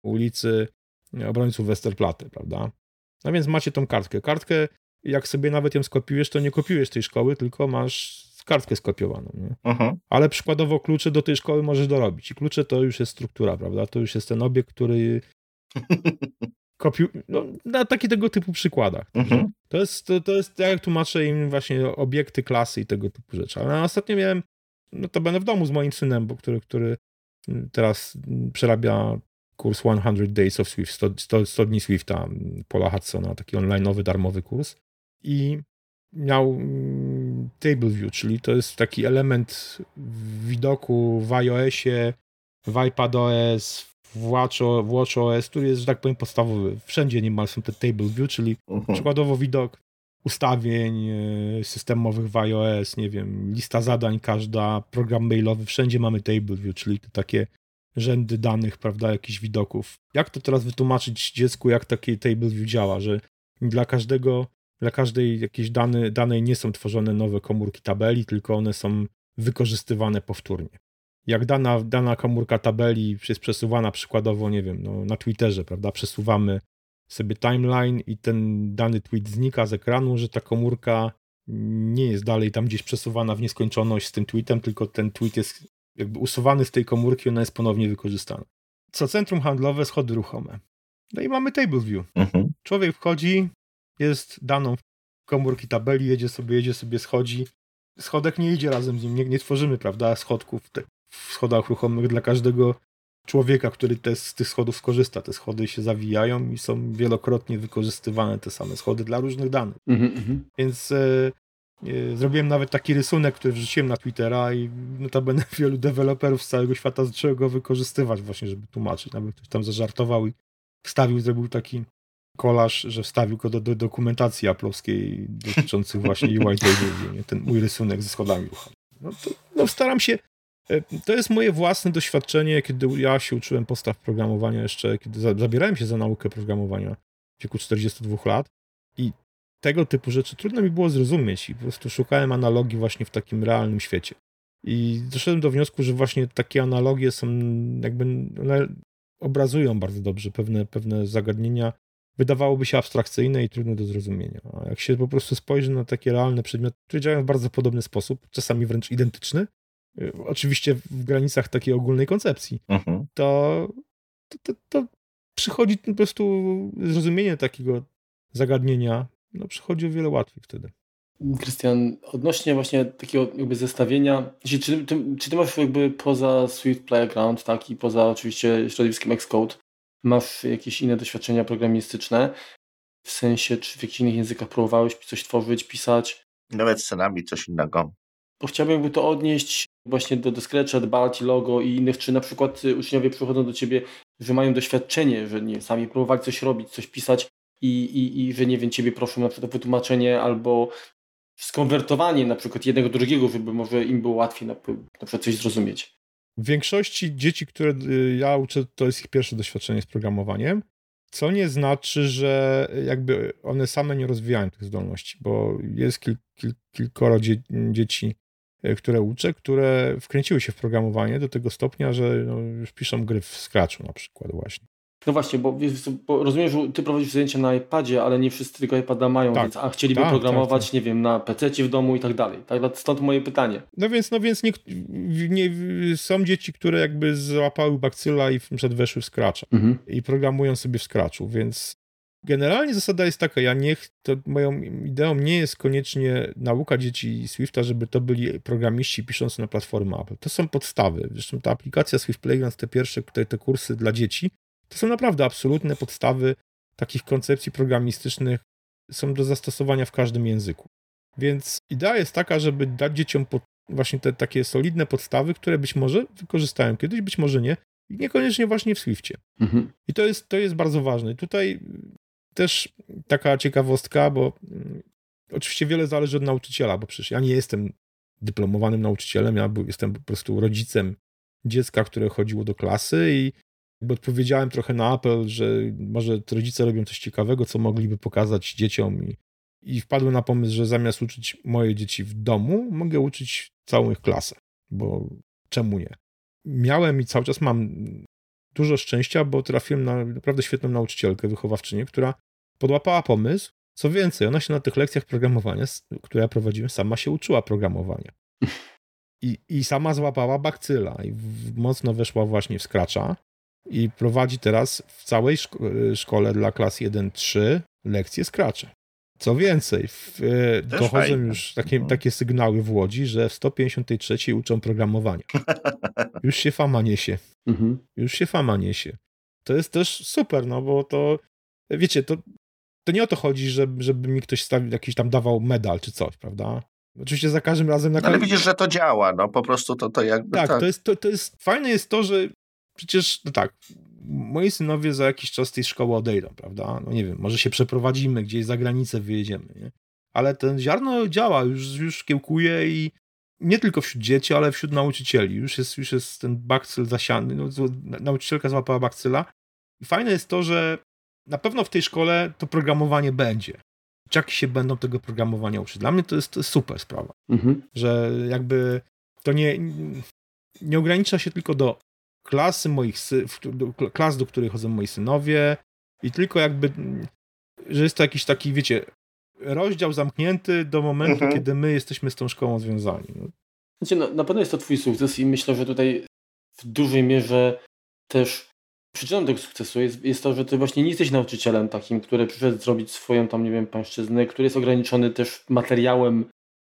ulicy Obrońców Westerplatte, prawda? No więc macie tą kartkę. Kartkę, jak sobie nawet ją skopiujesz, to nie kopiujesz tej szkoły, tylko masz kartkę skopiowaną. Nie? Uh-huh. Ale przykładowo klucze do tej szkoły możesz dorobić. I klucze to już jest struktura, prawda? To już jest ten obiekt, który kopiu... No, na takie tego typu przykładach. Uh-huh. To, jest, to, to jest, jak tłumaczę im właśnie obiekty, klasy i tego typu rzeczy. Ale ostatnio miałem, no to będę w domu z moim synem, bo który, który teraz przerabia kurs 100 Days of Swift, 100, 100, 100 dni Swifta Paula Hudsona, taki online darmowy kurs. I miał Table View, czyli to jest taki element widoku w iOSie, w iPadOS, w, Watch, w WatchOS, który jest, że tak powiem, podstawowy. Wszędzie niemal są te Table View, czyli uh-huh. przykładowo widok ustawień e, systemowych w iOS, nie wiem, lista zadań każda, program mailowy, wszędzie mamy Table View, czyli te takie rzędy danych, prawda, jakichś widoków. Jak to teraz wytłumaczyć dziecku, jak takie Table View działa, że dla każdego, dla każdej jakiejś dany, danej nie są tworzone nowe komórki tabeli, tylko one są wykorzystywane powtórnie. Jak dana, dana komórka tabeli jest przesuwana przykładowo, nie wiem, no, na Twitterze, prawda, przesuwamy sobie timeline i ten dany tweet znika z ekranu, że ta komórka nie jest dalej tam gdzieś przesuwana w nieskończoność z tym tweetem, tylko ten tweet jest jakby usuwany z tej komórki, ona jest ponownie wykorzystana. Co centrum handlowe, schody ruchome. No i mamy table view. Mhm. Człowiek wchodzi, jest daną komórki tabeli, jedzie sobie, jedzie sobie, schodzi. Schodek nie idzie razem z nim, nie, nie tworzymy, prawda, schodków te, w schodach ruchomych dla każdego człowieka, który te, z tych schodów skorzysta. Te schody się zawijają i są wielokrotnie wykorzystywane te same schody dla różnych danych. Mm -hmm. Więc e, e, zrobiłem nawet taki rysunek, który wrzuciłem na Twittera i notabene wielu deweloperów z całego świata zaczęło go wykorzystywać właśnie, żeby tłumaczyć. Nawet ktoś tam zażartował i wstawił, zrobił taki kolaż, że wstawił go do, do dokumentacji aplowskiej dotyczących właśnie UI ten mój rysunek ze schodami. No, to, no staram się E, to jest moje własne doświadczenie, kiedy ja się uczyłem postaw programowania jeszcze, kiedy zabierałem się za naukę programowania w wieku 42 lat i tego typu rzeczy trudno mi było zrozumieć i po prostu szukałem analogii właśnie w takim realnym świecie. I doszedłem do wniosku, że właśnie takie analogie są jakby, one obrazują bardzo dobrze pewne, pewne zagadnienia, wydawałoby się abstrakcyjne i trudne do zrozumienia. A jak się po prostu spojrzy na takie realne przedmioty, które działają w bardzo podobny sposób, czasami wręcz identyczny, Y, oczywiście w granicach takiej ogólnej koncepcji, mhm. to, to, to, to, przychodzi po prostu zrozumienie takiego zagadnienia, no przychodzi o wiele łatwiej wtedy. Krystian, odnośnie właśnie takiego jakby zestawienia, czy, czy, ty, czy ty masz jakby poza Swift Playground, tak, i poza oczywiście środowiskiem Xcode, masz jakieś inne doświadczenia programistyczne? W sensie, czy w jakichś innych językach próbowałeś coś tworzyć, pisać? Nawet scenami coś innego. Bo chciałbym jakby to odnieść właśnie do, do Scratcha, Balti, Logo i innych, czy na przykład y, uczniowie przychodzą do Ciebie, że mają doświadczenie, że nie, sami próbowali coś robić, coś pisać i, i, i że nie wiem, Ciebie proszą na przykład o wytłumaczenie albo skonwertowanie na przykład jednego do drugiego, żeby może im było łatwiej na, na przykład coś zrozumieć. W większości dzieci, które y, ja uczę, to jest ich pierwsze doświadczenie z programowaniem, co nie znaczy, że jakby one same nie rozwijają tych zdolności, bo jest kil, kil, kilkoro dzie, dzieci, E, które uczę, które wkręciły się w programowanie do tego stopnia, że no, już piszą gry w Scratchu na przykład właśnie. No właśnie, bo, bo, rozumiem, że ty prowadzisz zajęcia na iPadzie, ale nie wszyscy tego iPada mają, tak, więc a chcieliby tak, programować, tak, tak. nie wiem, na PC w domu i tak dalej. Tak, stąd moje pytanie. No więc, no więc nie, nie, są dzieci, które jakby złapały bakcyla i przed weszły w Scratcha mhm. i programują sobie w Scratchu, więc Generalnie zasada jest taka, ja nie, to moją ideą nie jest koniecznie nauka dzieci Swifta, żeby to byli programiści piszący na platformę Apple. To są podstawy. Zresztą ta aplikacja Swift Playground, te pierwsze te, te kursy dla dzieci, to są naprawdę absolutne podstawy takich koncepcji programistycznych, są do zastosowania w każdym języku. Więc idea jest taka, żeby dać dzieciom właśnie te takie solidne podstawy, które być może wykorzystają kiedyś, być może nie, i niekoniecznie właśnie w Swiftie. Mhm. I to jest, to jest bardzo ważne. Tutaj też taka ciekawostka, bo mm, oczywiście wiele zależy od nauczyciela, bo przecież ja nie jestem dyplomowanym nauczycielem, ja jestem po prostu rodzicem dziecka, które chodziło do klasy i jakby odpowiedziałem trochę na apel, że może rodzice robią coś ciekawego, co mogliby pokazać dzieciom i, i wpadłem na pomysł, że zamiast uczyć moje dzieci w domu, mogę uczyć całą ich klasę, bo czemu nie? Miałem i cały czas mam dużo szczęścia, bo trafiłem na naprawdę świetną nauczycielkę, wychowawczynię, która podłapała pomysł. Co więcej, ona się na tych lekcjach programowania, które ja prowadziłem, sama się uczyła programowania. I, i sama złapała bakcyla i w, mocno weszła właśnie w Scratcha i prowadzi teraz w całej szko szkole dla klas 1-3 lekcje Scratcha. Co więcej, w, e, dochodzą fajne. już takie, no. takie sygnały w Łodzi, że w 153 uczą programowania. Już się fama niesie. Mhm. Już się fama niesie. To jest też super, no bo to, wiecie, to, to nie o to chodzi, żeby, żeby mi ktoś stawił, jakiś tam dawał medal czy coś, prawda? Oczywiście za każdym razem na no, Ale widzisz, że to działa, no po prostu to, to jakby... Tak, tak. To, jest, to, to jest... Fajne jest to, że przecież, no tak, moi synowie za jakiś czas z tej szkoły odejdą, prawda? No nie wiem, może się przeprowadzimy, gdzieś za granicę wyjedziemy, nie? Ale ten ziarno działa, już, już kiełkuje i nie tylko wśród dzieci, ale wśród nauczycieli. Już jest, już jest ten bakcyl zasiany, no, nauczycielka złapała bakcyla. I fajne jest to, że na pewno w tej szkole to programowanie będzie. Dzieciaki się będą tego programowania uczyć. Dla mnie to jest, to jest super sprawa. Mhm. Że jakby to nie, nie ogranicza się tylko do klasy moich sy, do klas, do których chodzą moi synowie i tylko jakby, że jest to jakiś taki, wiecie, rozdział zamknięty do momentu, mhm. kiedy my jesteśmy z tą szkołą związani. No. Znaczy, no, na pewno jest to twój sukces i myślę, że tutaj w dużej mierze też przyczyną tego sukcesu jest, jest to, że ty właśnie nie jesteś nauczycielem takim, który przyszedł zrobić swoją tam, nie wiem, pańszczyznę, który jest ograniczony też materiałem,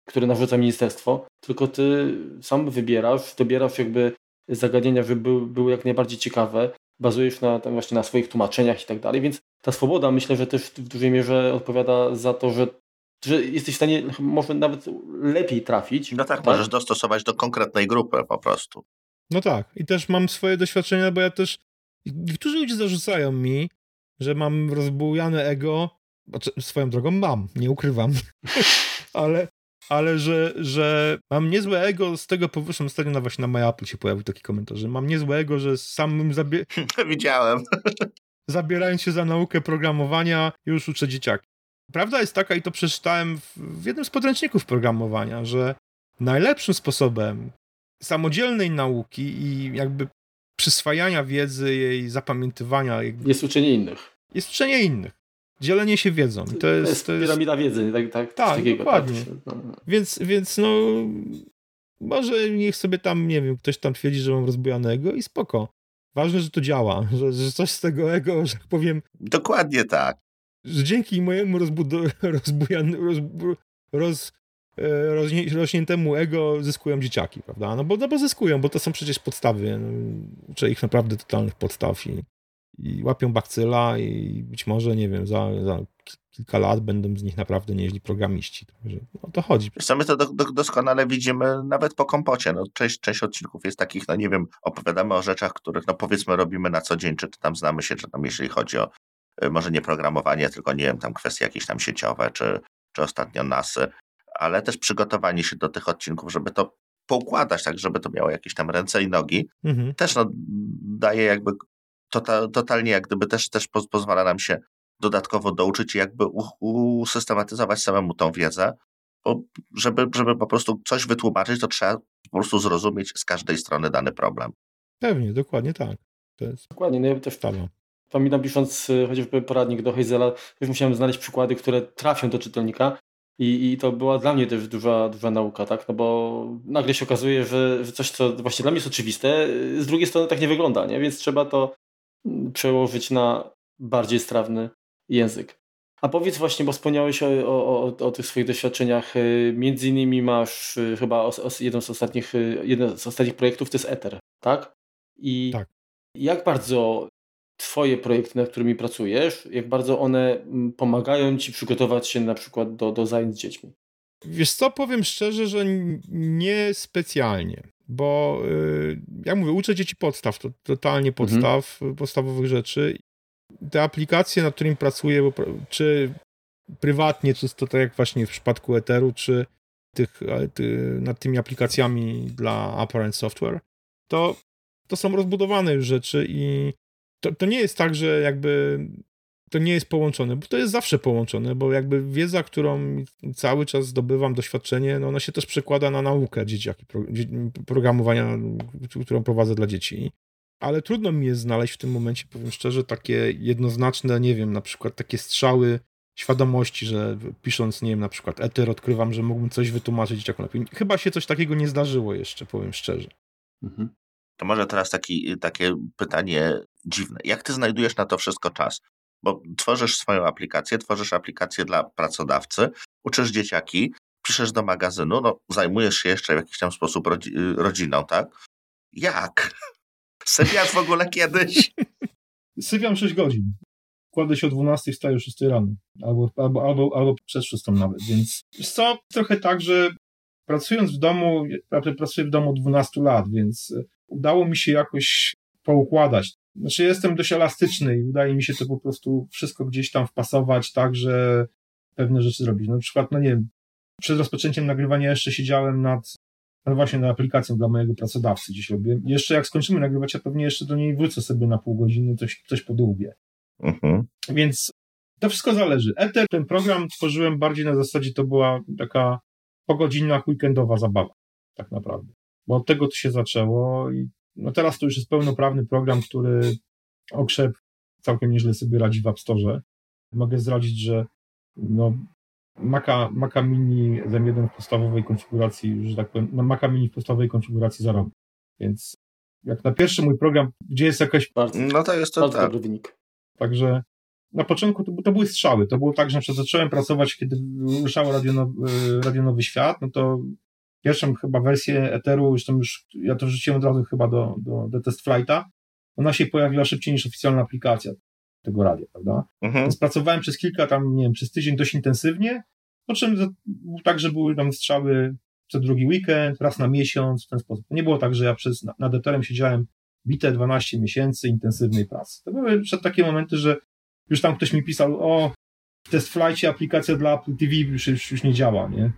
który narzuca ministerstwo, tylko ty sam wybierasz, dobierasz jakby zagadnienia, żeby były, były jak najbardziej ciekawe, bazujesz na, właśnie na swoich tłumaczeniach i tak dalej, więc ta swoboda myślę, że też w dużej mierze odpowiada za to, że, że jesteś w stanie może nawet lepiej trafić. No tak, tak, możesz dostosować do konkretnej grupy po prostu. No tak, i też mam swoje doświadczenia, bo ja też, niektórzy ludzie zarzucają mi, że mam rozbujane ego, znaczy, swoją drogą mam, nie ukrywam, ale ale że, że mam niezłe ego z tego powodu, ostatnio na właśnie na MyApple się pojawił taki komentarz, że mam niezłe ego, że samym zabie... Widziałem. Zabierając się za naukę programowania, już uczę dzieciaki. Prawda jest taka, i to przeczytałem w, w jednym z podręczników programowania, że najlepszym sposobem samodzielnej nauki i jakby przyswajania wiedzy, jej zapamiętywania. Jest uczenie innych. Jest uczenie innych dzielenie się wiedzą. To, to jest, jest, to jest piramida wiedzy, tak? Tak, tak takiego, dokładnie. Tak? No. Więc, więc no może niech sobie tam, nie wiem, ktoś tam twierdzi, że mam rozbujanego i spoko. Ważne, że to działa, że, że coś z tego ego, że tak powiem... Dokładnie tak. Że dzięki mojemu rozbudo- rozbujanemu, roz, roz, e, rośnie, rośniętemu ego zyskują dzieciaki, prawda? No bo, no bo zyskują, bo to są przecież podstawy. No, uczę ich naprawdę totalnych podstaw i i łapią bakcyla i być może, nie wiem, za, za kilka lat będą z nich naprawdę nieźli programiści. Także o to chodzi. Wiesz my to do, do, doskonale widzimy nawet po kompocie. No, część, część odcinków jest takich, no nie wiem, opowiadamy o rzeczach, których no powiedzmy robimy na co dzień, czy tam znamy się, czy tam jeśli chodzi o y, może nie programowanie, tylko nie wiem, tam kwestie jakieś tam sieciowe, czy, czy ostatnio NASy, ale też przygotowanie się do tych odcinków, żeby to poukładać tak, żeby to miało jakieś tam ręce i nogi, mhm. też no, daje jakby tota, totalnie jak gdyby też, też pozwala nam się dodatkowo douczyć i jakby usystematyzować samemu tą wiedzę, bo żeby, żeby po prostu coś wytłumaczyć, to trzeba po prostu zrozumieć z każdej strony dany problem. Pewnie, dokładnie tak. To jest dokładnie, no ja też tam. Pamiętam pisząc y, chociażby poradnik do Hazela, już musiałem znaleźć przykłady, które trafią do czytelnika i, i to była dla mnie też duża, duża nauka, tak? No bo nagle się okazuje, że, że coś, co właśnie dla mnie jest oczywiste, z drugiej strony tak nie wygląda, nie? Więc trzeba to przełożyć na bardziej strawny język. A powiedz właśnie, bo wspomniałeś o, o, o, o tych swoich doświadczeniach. Y, między innymi masz y, chyba jeden z ostatnich, y, jeden z ostatnich projektów to jest Ether, tak? I tak. jak bardzo Twoje projekty, nad którymi pracujesz, jak bardzo one mm, pomagają Ci przygotować się na przykład do, do zajęć z dziećmi? Wiesz co, powiem szczerze, że nie specjalnie bo y, jak mówię, uczę dzieci podstaw, to totalnie mhm. podstaw, mhm. podstawowych rzeczy. Te aplikacje, nad którymi pracuję, czy prywatnie, czy to tak jak właśnie w przypadku Etheru, czy tych, ty, nad tymi aplikacjami dla Apparent Software, to, to są rozbudowane już rzeczy i to, to nie jest tak, że jakby to nie jest połączone, bo to jest zawsze połączone, bo jakby wiedza, którą cały czas zdobywam, doświadczenie, no ona się też przekłada na naukę dzieciaki, programowania, którą prowadzę dla dzieci. Ale trudno mi jest znaleźć w tym momencie, powiem szczerze, takie jednoznaczne, nie wiem, na przykład takie strzały świadomości, że pisząc, nie wiem, na przykład Ether, odkrywam, że mógłbym coś wytłumaczyć dzieciakom lepiej. Chyba się coś takiego nie zdarzyło jeszcze, powiem szczerze. Mhm. To może teraz taki, takie pytanie dziwne. Jak ty znajdujesz na to wszystko czas? Bo tworzysz swoją aplikację, tworzysz aplikację dla pracodawcy, uczysz dzieciaki, piszesz do magazynu, no zajmujesz się jeszcze w jakiś tam sposób rodzi rodziną, tak? Jak? Sypiasz w ogóle kiedyś? Sypiam 6 godzin. Kładę się o 12, wstaję o 6 rano. Albo, albo, albo, albo przed 6 nawet, więc co? Trochę tak, że pracując w domu, pracuję w domu od 12 lat, więc udało mi się jakoś poukładać. Znaczy jestem dość elastyczny i udaje mi się to po prostu wszystko gdzieś tam wpasować tak, że pewne rzeczy zrobić. Na przykład, no nie wiem, przed rozpoczęciem nagrywania jeszcze siedziałem nad, no właśnie nad aplikacją dla mojego pracodawcy gdzieś robię. Jeszcze jak skończymy nagrywać, ja pewnie jeszcze do niej wrócę sobie na pół godziny, coś, coś podłubię. Mhm. Więc to wszystko zależy. Ether, ten program tworzyłem bardziej na zasadzie, to była taka pogodzinna, weekendowa zabawa, tak naprawdę. Bo od tego to się zaczęło i no teraz to już jest pełnoprawny program, który okrzep całkiem nieźle sobie radzi w App Store. Mogę zdradzić, że no, Maca, Maca Mini M1 w podstawowej konfiguracji, że tak powiem, na Maca Mini w podstawowej konfiguracji zarobi. Więc jak na pierwszy mój program, gdzie jest jakaś... Bardzo, no to jest to bardzo tak. dobry wynik. Także na początku to, to, były strzały. To było tak, że na zacząłem pracować, kiedy ruszało Radio, Radio Nowy Świat, no to pierwszą chyba wersję Etheru, zresztą już ja to wrzuciłem od razu chyba do, do, do test flighta, ona się pojawiła szybciej niż oficjalna aplikacja tego radia, prawda? Mhm. Więc pracowałem przez kilka tam, nie wiem, przez tydzień dość intensywnie, po czym tak, że były tam strzały co drugi weekend, raz na miesiąc, w ten sposób. To nie było tak, że ja przez, nad Etherem siedziałem bite 12 miesięcy intensywnej pracy. To były przed takie momenty, że już tam ktoś mi pisał, o, w test flightie aplikacja dla Apple TV już, już, już nie działa, nie?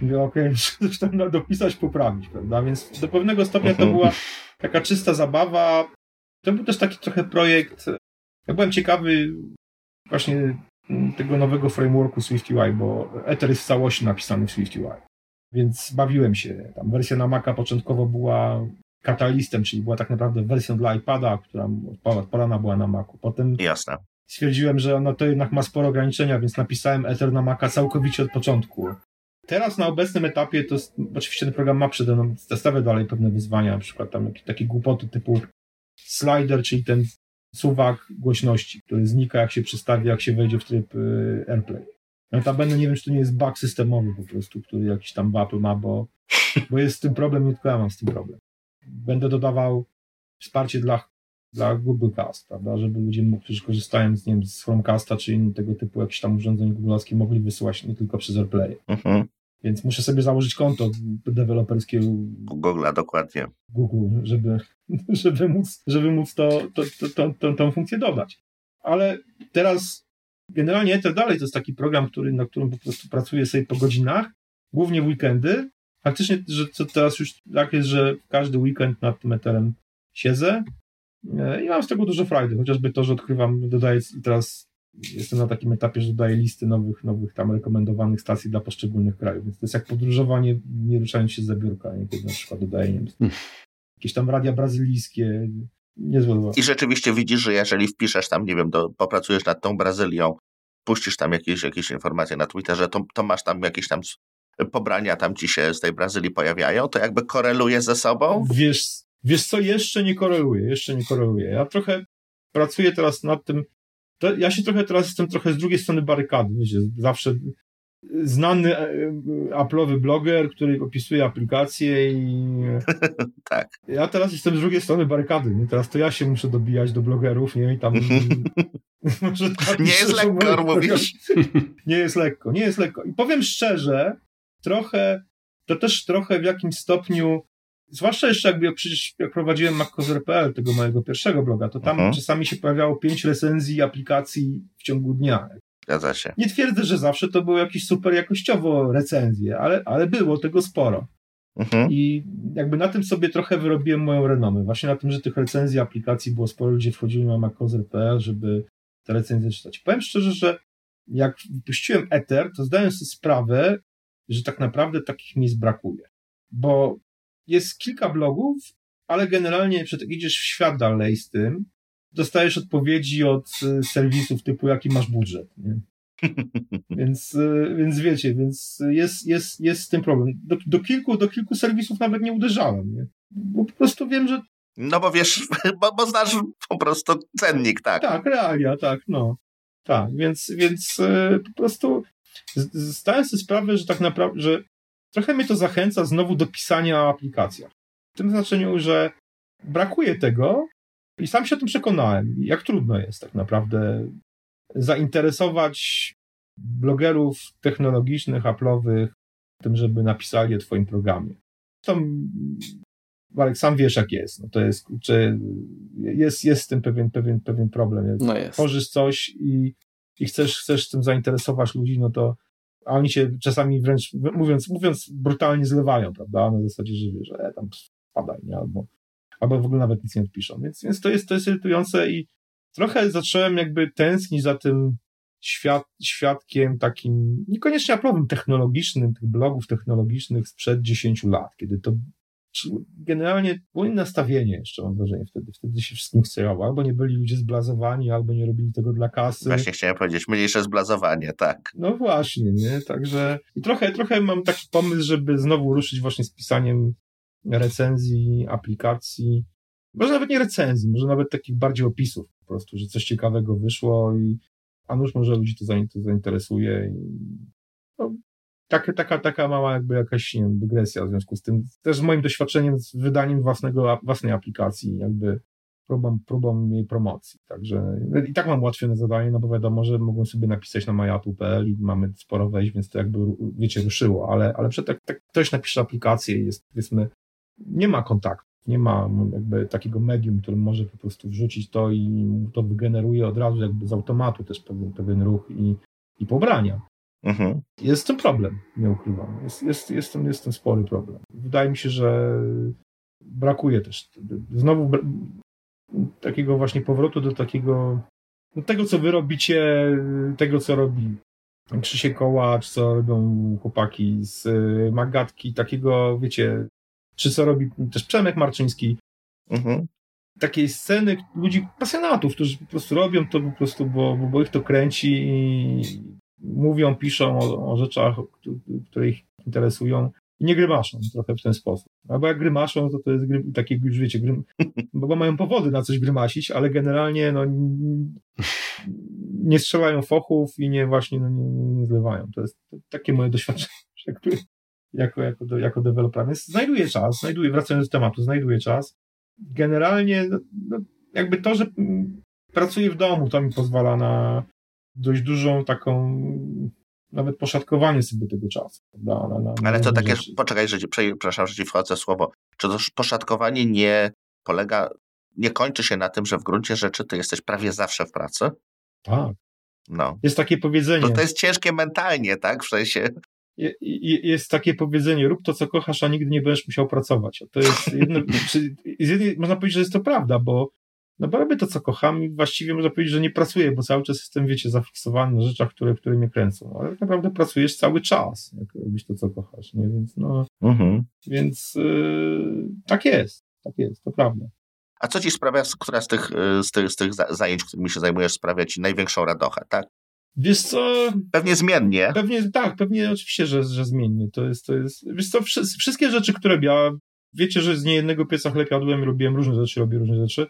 Mówię, okej, okay, coś tam dopisać, poprawić, prawda? Więc do pewnego stopnia to była taka czysta zabawa. To był też taki trochę projekt. Ja byłem ciekawy właśnie tego nowego frameworku SwiftUI, bo Ether jest w całości napisany w SwiftUI. Więc bawiłem się. Tam wersja na Maca początkowo była katalistem, czyli była tak naprawdę wersją dla iPada, która odpalana była na Macu. Potem Jasne. stwierdziłem, że ono to jednak ma sporo ograniczenia, więc napisałem Ether na Maca całkowicie od początku. Teraz na obecnym etapie to oczywiście ten program ma przede mną, stawia dalej pewne wyzwania, na przykład tam takie głupoty typu slider, czyli ten suwak głośności, który znika jak się przystawi, jak się wejdzie w tryb y, AirPlay. Notabene nie wiem, czy to nie jest bug systemowy po prostu, który jakiś tam Apple ma, bo, bo jest z tym problem, nie tylko ja mam z tym problem. Będę dodawał wsparcie dla, dla Google Cast, prawda, żeby ludzie, którzy korzystają z, z Chromecasta czy innych tego typu jakichś tam urządzeń googlowskich mogli wysyłać nie tylko przez AirPlay. Mhm. Więc muszę sobie założyć konto deweloperskie Google, dokładnie. Google, żeby, żeby móc, żeby móc to, to, to, to, tą funkcję dodać. Ale teraz generalnie Ether dalej to jest taki program, który, na którym po prostu pracuję sobie po godzinach, głównie w weekendy. Faktycznie, że to teraz już tak jest, że każdy weekend nad tym Etherem siedzę e, i mam z tego dużo frajdy, chociażby to, że odkrywam, dodaję teraz jestem na takim etapie, że daję listy nowych, nowych tam rekomendowanych stacji dla poszczególnych krajów. Więc to jest jak podróżowanie, nie ruszając się z zabiórka. Nie? Kiedy na przykład dodaję nie wiem, hmm. jakieś tam radia brazylijskie. Niezłe. I rzeczywiście widzisz, że jeżeli wpiszesz tam, nie wiem, do, popracujesz nad tą Brazylią, puścisz tam jakieś, jakieś informacje na Twitterze, to, to masz tam jakieś tam pobrania tam ci się z tej Brazylii pojawiają, to jakby koreluje ze sobą? Wiesz, wiesz co, jeszcze nie koreluje, jeszcze nie koreluje. Ja trochę pracuję teraz nad tym, to ja się trochę teraz jestem trochę z drugiej strony barykady. Wiecie, zawsze znany e, Apple'owy bloger, który opisuje aplikacje i... tak. Ja teraz jestem z drugiej strony barykady, nie? Teraz to ja się muszę dobijać do blogerów, nie? I tam... może tak nie jest lekko, mówisz? nie jest lekko, nie jest lekko. I powiem szczerze, trochę, to też trochę w jakimś stopniu Zwłaszcza jeszcze jak, przecież jak prowadziłem MacCover.pl, tego mojego pierwszego bloga, to tam mhm. czasami się pojawiało pięć recenzji aplikacji w ciągu dnia. Zgadza się. Nie twierdzę, że zawsze to były jakieś super jakościowo recenzje, ale, ale było tego sporo. Mhm. I jakby na tym sobie trochę wyrobiłem moją renomę. Właśnie na tym, że tych recenzji aplikacji było sporo, ludzie wchodzili na MacCover.pl, żeby te recenzje czytać. Powiem szczerze, że jak wypuściłem Ether, to zdałem sobie sprawę, że tak naprawdę takich miejsc brakuje. Bo jest kilka blogów, ale generalnie, idziesz w świat dalej z tym, dostajesz odpowiedzi od y, serwisów typu, jaki masz budżet. Nie? więc, y, więc wiecie, więc jest, jest, jest z tym problem. Do, do, kilku, do kilku serwisów nawet nie uderzałem, nie? bo po prostu wiem, że. No bo wiesz, bo, bo znasz po prostu cennik, tak. Tak, realia, tak, no. Tak, więc, więc y, po prostu zdałem sobie sprawę, że tak naprawdę, że trochę mnie to zachęca znowu do pisania o aplikacjach. W tym znaczeniu, że brakuje tego i sam się o tym przekonałem, jak trudno jest tak naprawdę zainteresować blogerów technologicznych, aplowych tym, żeby napisali o twoim programie. Tam, Marek, sam wiesz jak jest. No to jest, czy jest, jest z tym pewien, pewien, pewien problem. No jest. Tworzysz coś i, i chcesz, chcesz tym zainteresować ludzi, no to a oni się czasami wręcz, mówiąc, mówiąc brutalnie zlewają, prawda, na zasadzie, że e, tam spadaj, nie, albo, albo w ogóle nawet nic nie odpiszą, więc, więc to, jest, to jest irytujące i trochę zacząłem jakby tęsknić za tym świat, świadkiem takim, niekoniecznie aplowym technologicznym, tych blogów technologicznych sprzed 10 lat, kiedy to generalnie było inne nastawienie jeszcze, mam wrażenie, wtedy. Wtedy się wszystkim chciało. Albo nie byli ludzie zblazowani, albo nie robili tego dla kasy. Właśnie chciałem powiedzieć, mniejsze zblazowanie, tak. No właśnie, nie? Także i trochę, trochę mam taki pomysł, żeby znowu ruszyć właśnie z pisaniem recenzji, aplikacji. Może nawet nie recenzji, może nawet takich bardziej opisów po prostu, że coś ciekawego wyszło i a nuż może ludzi to zainteresuje i no, tak, taka, taka mała jakby jakaś nie wiem, dygresja w związku z tym. Też z moim doświadczeniem z wydaniem własnego, własnej aplikacji, jakby próbą, próbą jej promocji. Także i tak mam ułatwione zadanie, no bo wiadomo, że mogłem sobie napisać na myatu.pl i mamy sporo wejść, więc to jakby, wiecie, ruszyło, ale, ale przed tak, tak ktoś napisze aplikację i jest, powiedzmy, nie ma kontaktu, nie ma jakby takiego medium, którym może po prostu wrzucić to i to wygeneruje od razu jakby z automatu też pewien, pewien ruch i, i pobrania. Mhm. Jest ten problem, nie ukrywam. Jest, jest, jest, ten, jest ten spory problem. Wydaje mi się, że brakuje też znowu takiego właśnie powrotu do takiego no tego, co wy robicie, tego, co robi Krzysiek Kołacz, co robią chłopaki z y, Magatki, takiego, wiecie, czy co robi też Przemek Marczyński. Mhm. Takiej sceny ludzi, pasjonatów, którzy po prostu robią to po prostu, bo, bo ich to kręci i mówią, piszą o, o rzeczach, które ich interesują i nie grymaszą trochę w ten sposób. Albo jak grymaszą, to to jest gry, takie już wiecie, grym, bo mają powody na coś grymasić, ale generalnie no, nie strzelają fochów i nie właśnie no, nie, nie, zlewają. To jest takie moje doświadczenie jako, jako, do, jako deweloper. Więc znajduję czas, znajduję, wracając do tematu, znajduję czas. Generalnie no, no, jakby to, że pracuję w domu, to mi pozwala na dość dużą taką nawet poszatkowanie sobie tego czasu. Na, na, Ale to takie, rzeczy. poczekaj, że ci, przepraszam, że ci wchodzę słowo. Czy to poszatkowanie nie polega, nie kończy się na tym, że w gruncie rzeczy ty jesteś prawie zawsze w pracy? Tak. No. Jest takie powiedzenie. To, to jest ciężkie mentalnie, tak? W sensie. Jest takie powiedzenie, rób to, co kochasz, a nigdy nie będziesz musiał pracować. To jest jedno, jednej, można powiedzieć, że jest to prawda, bo no bo robię to, co kocham i właściwie można powiedzieć, że nie pracuję, bo cały czas jestem, wiecie, zafiksowany na rzeczach, które, które mnie kręcą. Ale tak naprawdę pracujesz cały czas, jak robisz to, co kochasz, nie? Więc no, mhm. więc yy, tak jest, tak jest, to prawda. A co ci sprawia, która z tych, y, z tych, z tych zajęć, którymi się zajmujesz, sprawia ci największą radochę, tak? Wiesz co? Pewnie zmiennie. Pewnie, tak, pewnie oczywiście, że, że zmiennie. To jest, to jest, wiesz co, wszystkie rzeczy, które ja, wiecie, że z niejednego pieca chleb jadłem i robiłem różne rzeczy, robię różne rzeczy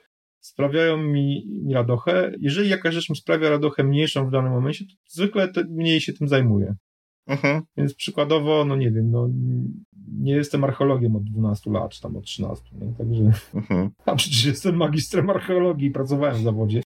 sprawiają mi, mi radochę. Jeżeli jakaś rzecz mi sprawia radochę mniejszą w danym momencie, to zwykle mniej się tym zajmuję. Mhm. Więc przykładowo, no nie wiem, no nie jestem archeologiem od 12 lat, czy tam od 13, nie? także mhm. a przecież jestem magistrem archeologii i pracowałem w zawodzie.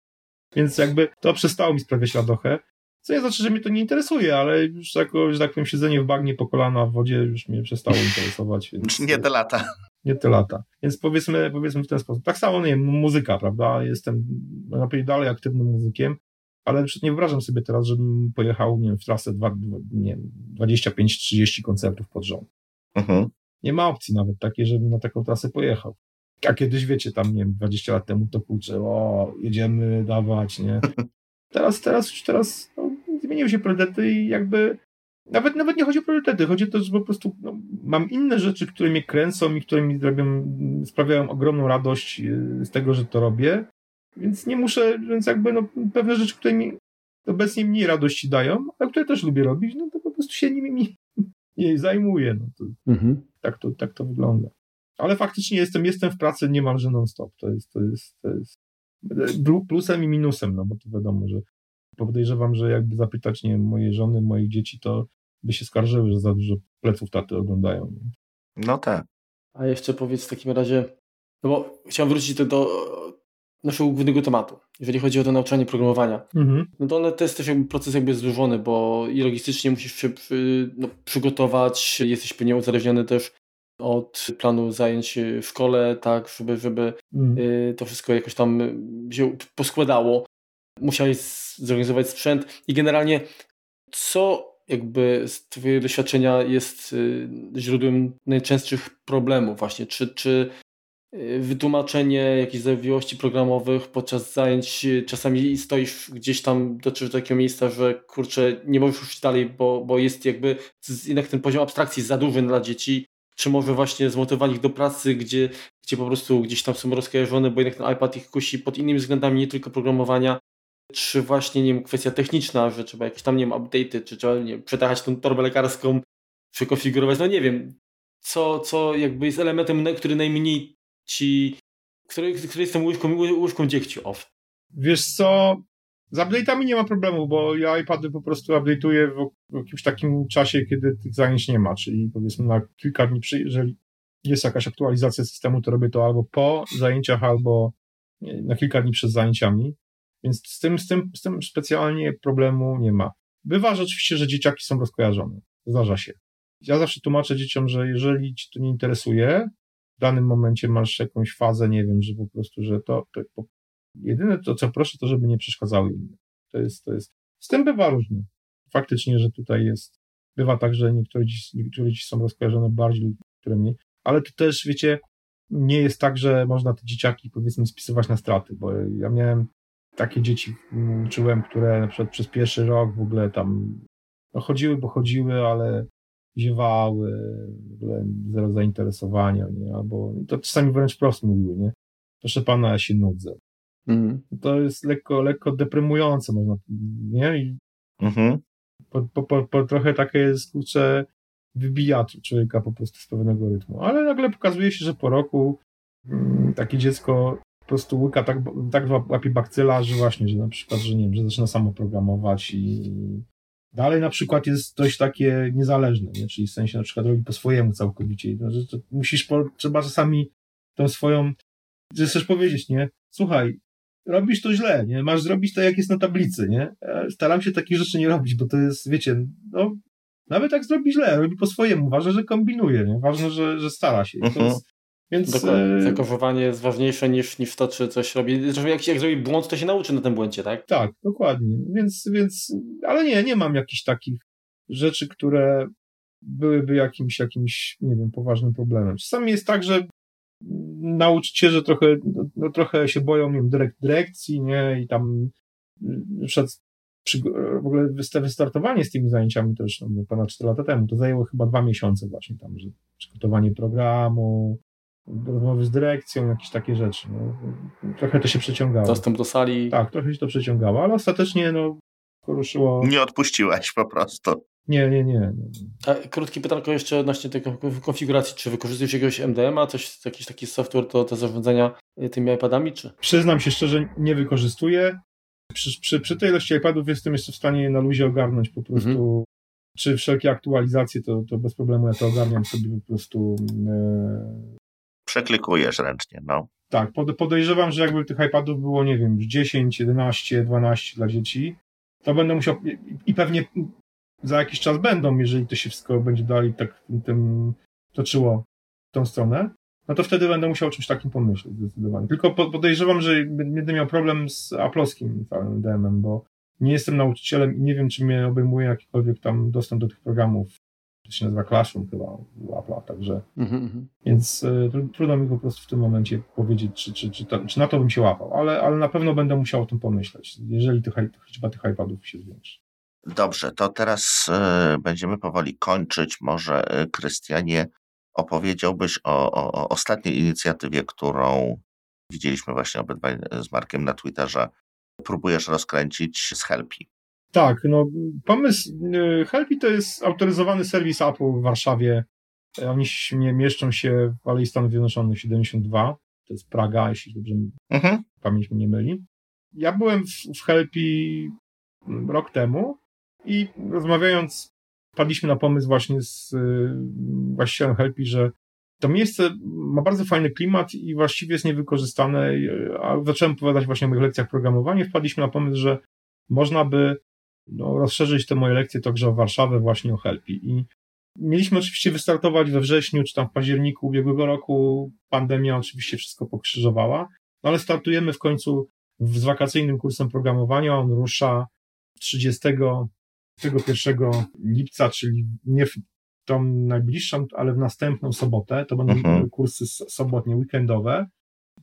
Więc jakby to przestało mi sprawiać radochę. Co nie znaczy, że mnie to nie interesuje, ale już jako, że tak powiem, siedzenie w bagnie po kolana w wodzie już mnie przestało interesować. Więc... Nie te lata nie te lata. Więc powiedzmy, powiedzmy w ten sposób. Tak samo, nie wiem, muzyka, prawda? Jestem, powiedzieć, dalej aktywnym muzykiem, ale nie wyobrażam sobie teraz, żebym pojechał, nie wiem, w trasę dwa, nie wiem, 25-30 koncertów pod rząd. Mhm. Nie ma opcji nawet takiej, żebym na taką trasę pojechał. A kiedyś, wiecie, tam, nie wiem, 20 lat temu to kurczę, o, jedziemy dawać, nie? Teraz, teraz, już teraz no, zmieniły się priorytety i jakby nawet, nawet nie chodzi o priorytety, chodzi o to, że po prostu no, mam inne rzeczy, które mnie kręcą i które mi zrobią, sprawiają ogromną radość y, z tego, że to robię, więc nie muszę, więc jakby no, pewne rzeczy, które mi obecnie mniej radości dają, a które też lubię robić, no to po prostu się nimi nie zajmuję. No to, mhm. tak, to, tak to wygląda. Ale faktycznie jestem, jestem w pracy niemalże non-stop. To jest, to jest, to jest plusem i minusem, no bo to wiadomo, że podejrzewam, że jakby zapytać, nie wiem, mojej żony, moich dzieci, to by się skarżyły, że za dużo pleców taty oglądają. No tak. A jeszcze powiedz w takim razie, no bo chciałem wrócić do, naszego głównego tematu, jeżeli chodzi o to nauczanie programowania. Mhm. No to, one, to jest też jakby proces jakby złożony, bo i logistycznie musisz się przy, no, przygotować, jesteś pewnie uzależniony też od planu zajęć w szkole, tak, żeby, żeby mhm. y, to wszystko jakoś tam się poskładało. Musiałeś zorganizować sprzęt i generalnie co jakby z Twojego doświadczenia jest y, źródłem najczęstszych problemów właśnie? Czy, czy y, wytłumaczenie jakichś zawiłości programowych podczas zajęć y, czasami stoisz gdzieś tam, dotrzesz do takiego miejsca, że kurczę, nie możesz już dalej, bo, bo jest jakby jednak ten poziom abstrakcji za duży dla dzieci, czy może właśnie zmotywować ich do pracy, gdzie, gdzie po prostu gdzieś tam są rozkojarzone, bo jednak ten iPad ich kusi pod innymi względami, nie tylko programowania, czy właśnie, nie wiem, kwestia techniczna, że trzeba jakieś tam, nie wiem, update'y, czy trzeba, nie wiem, przetajać tą torbę lekarską, przekonfigurować, no nie wiem, co, co jakby jest elementem, który najmniej ci, który, który jest tą łyżką, łyżką dziegciu off. Wiesz co, z update'ami nie ma problemu, bo ja iPady po prostu update'uję w, w jakimś takim czasie, kiedy tych zajęć nie ma, czyli powiedzmy na kilka dni, jeżeli jest jakaś aktualizacja systemu, to robię to albo po zajęciach, albo na kilka dni przed zajęciami. Więc z tym, z tym, z tym specjalnie problemu nie ma. Bywa że oczywiście, że dzieciaki są rozkojarzone. Zdarza się. Ja zawsze tłumaczę dzieciom, że jeżeli ci to nie interesuje, w danym momencie masz jakąś fazę, nie wiem, że po prostu, że to, to, jedyne to, co proszę, to żeby nie przeszkadzały innym. To jest, to jest, z tym bywa różnie. Faktycznie, że tutaj jest, bywa tak, że niektóre dzieci, niektóre dzieci są rozkojarzone bardziej, które mniej, ale to też, wiecie, nie jest tak, że można te dzieciaki, powiedzmy, spisywać na straty, bo ja miałem takie dzieci czułem, które na przykład przez pierwszy rok w ogóle tam no chodziły, bo chodziły, ale ziewały, w ogóle zero zainteresowania, nie? Albo to czasami wręcz wprost mówiły, nie? Proszę pana, ja się nudzę. Mhm. To jest lekko, lekko deprymujące, można, nie? I mhm. po, po, po, po, trochę takie jest, kurczę, wybija człowieka po prostu z pewnego rytmu. Ale nagle pokazuje się, że po roku mm, takie dziecko prostu łyka tak, tak łapie bakcyla, że właśnie, że na przykład, że nie wiem, że zaczyna samo programować i dalej na przykład jest dość takie niezależne, nie? czyli w sensie na przykład robi po swojemu całkowicie. No, że musisz, po, trzeba czasami tą swoją, że chcesz powiedzieć, nie? Słuchaj, robisz to źle, nie? Masz zrobić to, jak jest na tablicy, nie? Staram się takich rzeczy nie robić, bo to jest, wiecie, no, nawet jak zrobi źle, robi po swojemu. Ważne, że kombinuje, nie? Ważne, że, że stara się. -huh. To mhm. jest, więc Dokładnie. Zakochowanie jest ważniejsze niż, niż to, czy coś robi. Zresztą jak, jak zrobi błąd, to się nauczy na tym błędzie, tak? Tak, dokładnie. Więc, więc, ale nie, nie mam jakichś takich rzeczy, które byłyby jakimś, jakimś, nie wiem, poważnym problemem. Czasami jest tak, że nauczyciele trochę, no, trochę się boją, nie wiem, dyrek, dyrekcji, nie, i tam przed, przy, w ogóle wystartowanie z tymi zajęciami to już no, ponad 4 lata temu, to zajęło chyba dwa miesiące właśnie tam, że przygotowanie programu, rozmowy z dyrekcją, jakieś takie rzeczy. No. Trochę to się przeciągało. Dostęp do sali. Tak, trochę się to przeciągało, ale ostatecznie no, poruszyło. Nie odpuściłeś po prostu. Nie, nie, nie. A krótkie pytanko jeszcze odnośnie tej konfiguracji. Czy wykorzystujesz jakiegoś MDMA, coś, jakiś taki software do, do zarządzania tymi iPadami? Czy? Przyznam się szczerze, nie wykorzystuję. Przy, przy, przy tej ilości iPadów jestem jeszcze w stanie na luzie ogarnąć po prostu. Mhm. Czy wszelkie aktualizacje, to, to bez problemu ja to ogarniam sobie po prostu e, przeklikujesz ręcznie, no. Tak, podejrzewam, że jakby tych iPadów było, nie wiem, 10, 11, 12 dla dzieci, to będę musiał, i pewnie za jakiś czas będą, jeżeli to się wszystko będzie dalej tak tym toczyło w tą stronę, no to wtedy będę musiał o czymś takim pomyśleć zdecydowanie. Tylko podejrzewam, że będę miał problem z aploskim całym DM-em, bo nie jestem nauczycielem i nie wiem, czy mnie obejmuje jakikolwiek tam dostęp do tych programów to się nazywa Classroom chyba u Apple'a, także mm-hmm. więc y, trudno mi po prostu w tym momencie powiedzieć, czy, czy, czy, to, czy, na to bym się łapał, ale, ale na pewno będę musiał o tym pomyśleć, jeżeli tych, liczba tych iPadów się zwiększy. Dobrze, to teraz y, będziemy powoli kończyć. Może y, Krystianie opowiedziałbyś o, o, o ostatniej inicjatywie, którą widzieliśmy właśnie obydwaj z Markiem na Twitterze. Próbujesz rozkręcić z Helpi. Tak, no pomysł y, Helpy to jest autoryzowany serwis Apple w Warszawie. Oni mieszczą się w Alei Stanów Zjednoczonych 72. To jest Praga, jeśli dobrze mhm. pamięć mnie nie myli. Ja byłem w, w Helpy rok temu i rozmawiając padliśmy na pomysł właśnie z y, właścicielem Helpy, że to miejsce ma bardzo fajny klimat i właściwie jest niewykorzystane, a zacząłem opowiadać właśnie o moich lekcjach programowania wpadliśmy na pomysł, że można by no, rozszerzyć te moje lekcje także o Warszawę właśnie o Helpi i Mieliśmy oczywiście wystartować we wrześniu czy tam w październiku ubiegłego roku. Pandemia oczywiście wszystko pokrzyżowała, no ale startujemy w końcu z wakacyjnym kursem programowania. On rusza 31 lipca, czyli nie w tą najbliższą, ale w następną sobotę. To będą mhm. kursy sobotnie, weekendowe.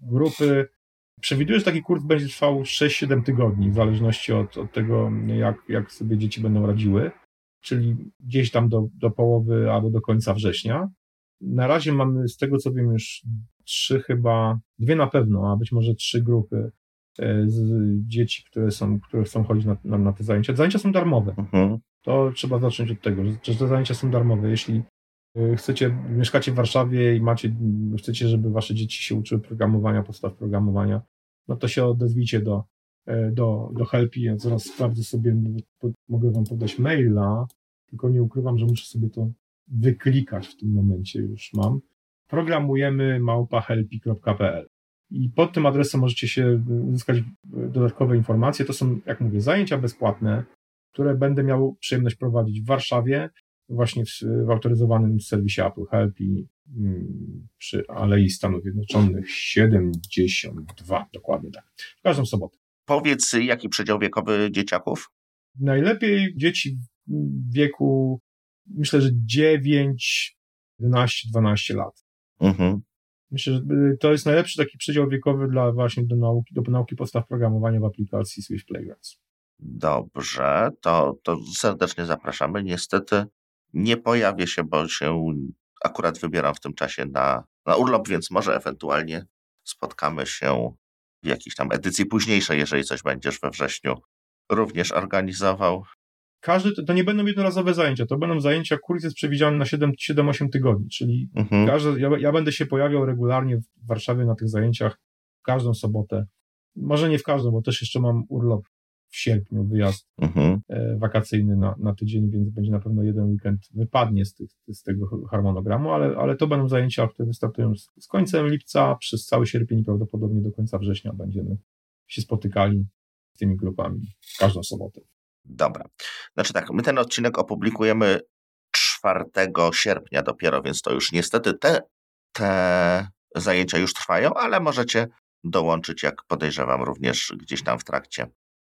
Grupy Przewiduję, że taki kurs będzie trwał 6-7 tygodni, w zależności od, od tego, jak, jak sobie dzieci będą radziły czyli gdzieś tam do, do połowy albo do końca września. Na razie mamy, z tego co wiem, już trzy chyba, dwie na pewno, a być może trzy grupy e, z dzieci, które są, które chcą chodzić na, na, na te zajęcia. Zajęcia są darmowe. Mhm. To trzeba zacząć od tego, że, że te zajęcia są darmowe. Jeśli chcecie, mieszkacie w Warszawie i macie, chcecie, żeby wasze dzieci się uczyły programowania, podstaw programowania, no to się odezwijcie do, e, do, do Helpi. Ja zaraz sprawdzę sobie, mogę wam podać maila, tylko nie ukrywam, że muszę sobie to wyklikać w tym momencie już mam. Programujemy małpahelpi.pl i pod tym adresem możecie się uzyskać dodatkowe informacje. To są, jak mówię, zajęcia bezpłatne, które będę miał przyjemność prowadzić w Warszawie, właśnie w, w autoryzowanym serwisie Apple Help i mm, przy Alei Stanów Zjednoczonych 72, dokładnie tak. W każdą sobotę. Powiedz, jaki przedział wiekowy dzieciaków? Najlepiej dzieci w wieku, myślę, że 9, 11, 12 lat. Mhm. Myślę, że y, to jest najlepszy taki przedział wiekowy dla właśnie do nauki, do nauki podstaw programowania w aplikacji Swift Playgrounds. Dobrze, to, to serdecznie zapraszamy. Niestety nie pojawię się, bo się akurat wybieram w tym czasie na, na urlop, więc może ewentualnie spotkamy się w jakiejś tam edycji późniejszej, jeżeli coś będziesz we wrześniu również organizował każdy, to nie będą jednorazowe zajęcia, to będą zajęcia, kurs jest przewidziany na 7-8 tygodni, czyli mhm. każdy, ja, ja, będę się pojawiał regularnie w Warszawie na tych zajęciach każdą sobotę. Może nie w każdą, bo też jeszcze mam urlop w sierpniu, wyjazd mhm. e, wakacyjny na, na tydzień, więc będzie na pewno jeden weekend wypadnie z, tych, z tego harmonogramu, ale, ale to będą zajęcia, które wystartują z, z końcem lipca, przez cały sierpień i prawdopodobnie do końca września będziemy się spotykali z tymi grupami każdą sobotę. Dobra. Znaczy tak, my ten odcinek opublikujemy 4 sierpnia dopiero, więc to już niestety te, te zajęcia już trwają, ale możecie dołączyć, jak podejrzewam, również gdzieś tam w trakcie.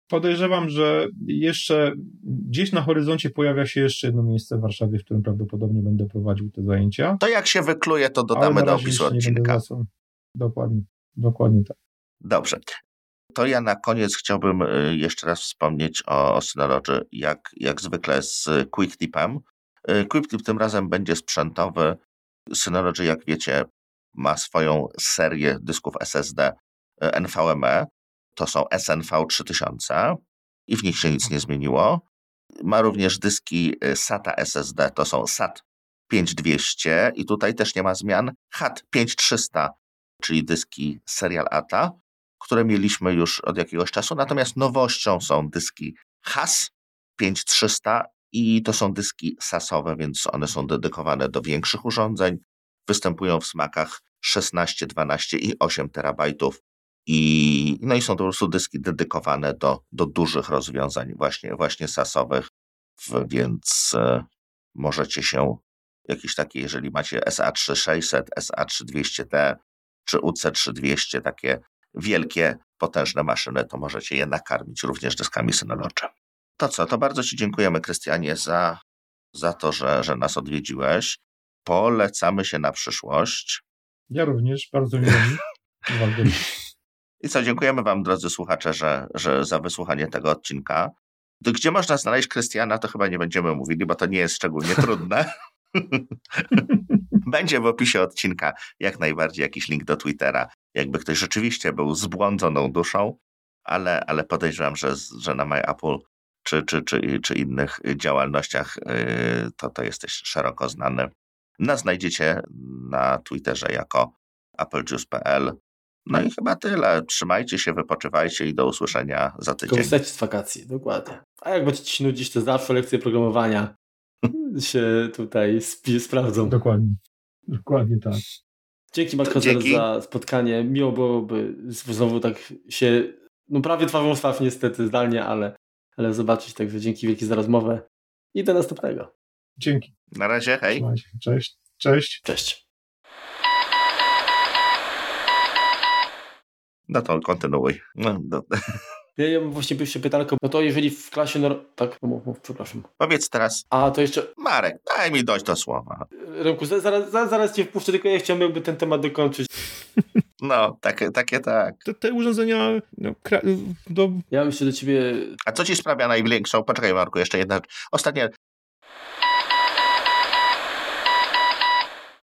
Podejrzewam, że jeszcze gdzieś na horyzoncie pojawia się jeszcze jedno miejsce w Warszawie, w którym prawdopodobnie będę prowadził te zajęcia. To jak się wykluje, to dodamy do opisu odcinka. Dokładnie, dokładnie tak. Dobrze to ja na koniec chciałbym y, jeszcze raz wspomnieć o, Synology, jak, jak zwykle z QuickTipem. Y, QuickTip tym razem będzie sprzętowy. Synology, jak wiecie, ma swoją serię dysków SSD y, NVMe. To są SNV 3000 i w nich się nic nie zmieniło. Ma również dyski SATA SSD, to są SAT 5200 i tutaj też nie ma zmian. HAT 5300, czyli dyski Serial ATA które mieliśmy już od jakiegoś czasu, natomiast nowością są dyski HAS 5300 i to są dyski sasowe, więc one są dedykowane do większych urządzeń, występują w smakach 16, 12 i 8 terabajtów. I, no i są to po prostu dyski dedykowane do, do dużych rozwiązań, właśnie, właśnie sasowych, więc e, możecie się jakieś takie, jeżeli macie SA3600, SA3200T czy UC3200, takie wielkie, potężne maszyny, to możecie je nakarmić również dyskami Synology. To co, to bardzo Ci dziękujemy, Krystianie, za, za to, że, że nas odwiedziłeś. Polecamy się na przyszłość. Ja również, bardzo miło mi. I co, dziękujemy Wam, drodzy słuchacze, że, że za wysłuchanie tego odcinka. Gdzie można znaleźć Krystiana, to chyba nie będziemy mówili, bo to nie jest szczególnie trudne. Będzie w opisie odcinka jak najbardziej jakiś link do Twittera, jakby ktoś rzeczywiście był zbłądzoną duszą, ale, ale podejrzewam, że, że na MyApple czy, czy, czy, czy innych działalnościach yy, to, to jesteś szeroko znany. Nas znajdziecie na Twitterze jako applejuice.pl. No i chyba tyle. Trzymajcie się, wypoczywajcie i do usłyszenia za tydzień. Korzystać z wakacji, dokładnie. A jak będziecie się nudzić, to zawsze lekcje programowania się tutaj sprawdzą. Dokładnie. Dokładnie tak. Dzięki Markozer za spotkanie. Miło byłoby znowu tak się, no prawie twarzą w niestety zdalnie, ale, ale zobaczyć. Także dzięki wielkie za rozmowę i do następnego. Dzięki. Na razie, hej. Cześć. Cześć. Cześć. No to kontynuuj. No, no. Ja mam właśnie jeszcze pytanko, no to jeżeli w klasie, no, tak, mów, mów, przepraszam. Powiedz teraz. A, to jeszcze... Marek, daj mi dojść do słowa. Remku, zaraz, zaraz, zaraz cię wpuszczę, tylko ja chciałbym ten temat dokończyć. No, takie, takie tak. Te, te urządzenia... No, do... Ja myślę do ciebie... A co ci sprawia największą... Poczekaj Marku, jeszcze jedna... Ostatnie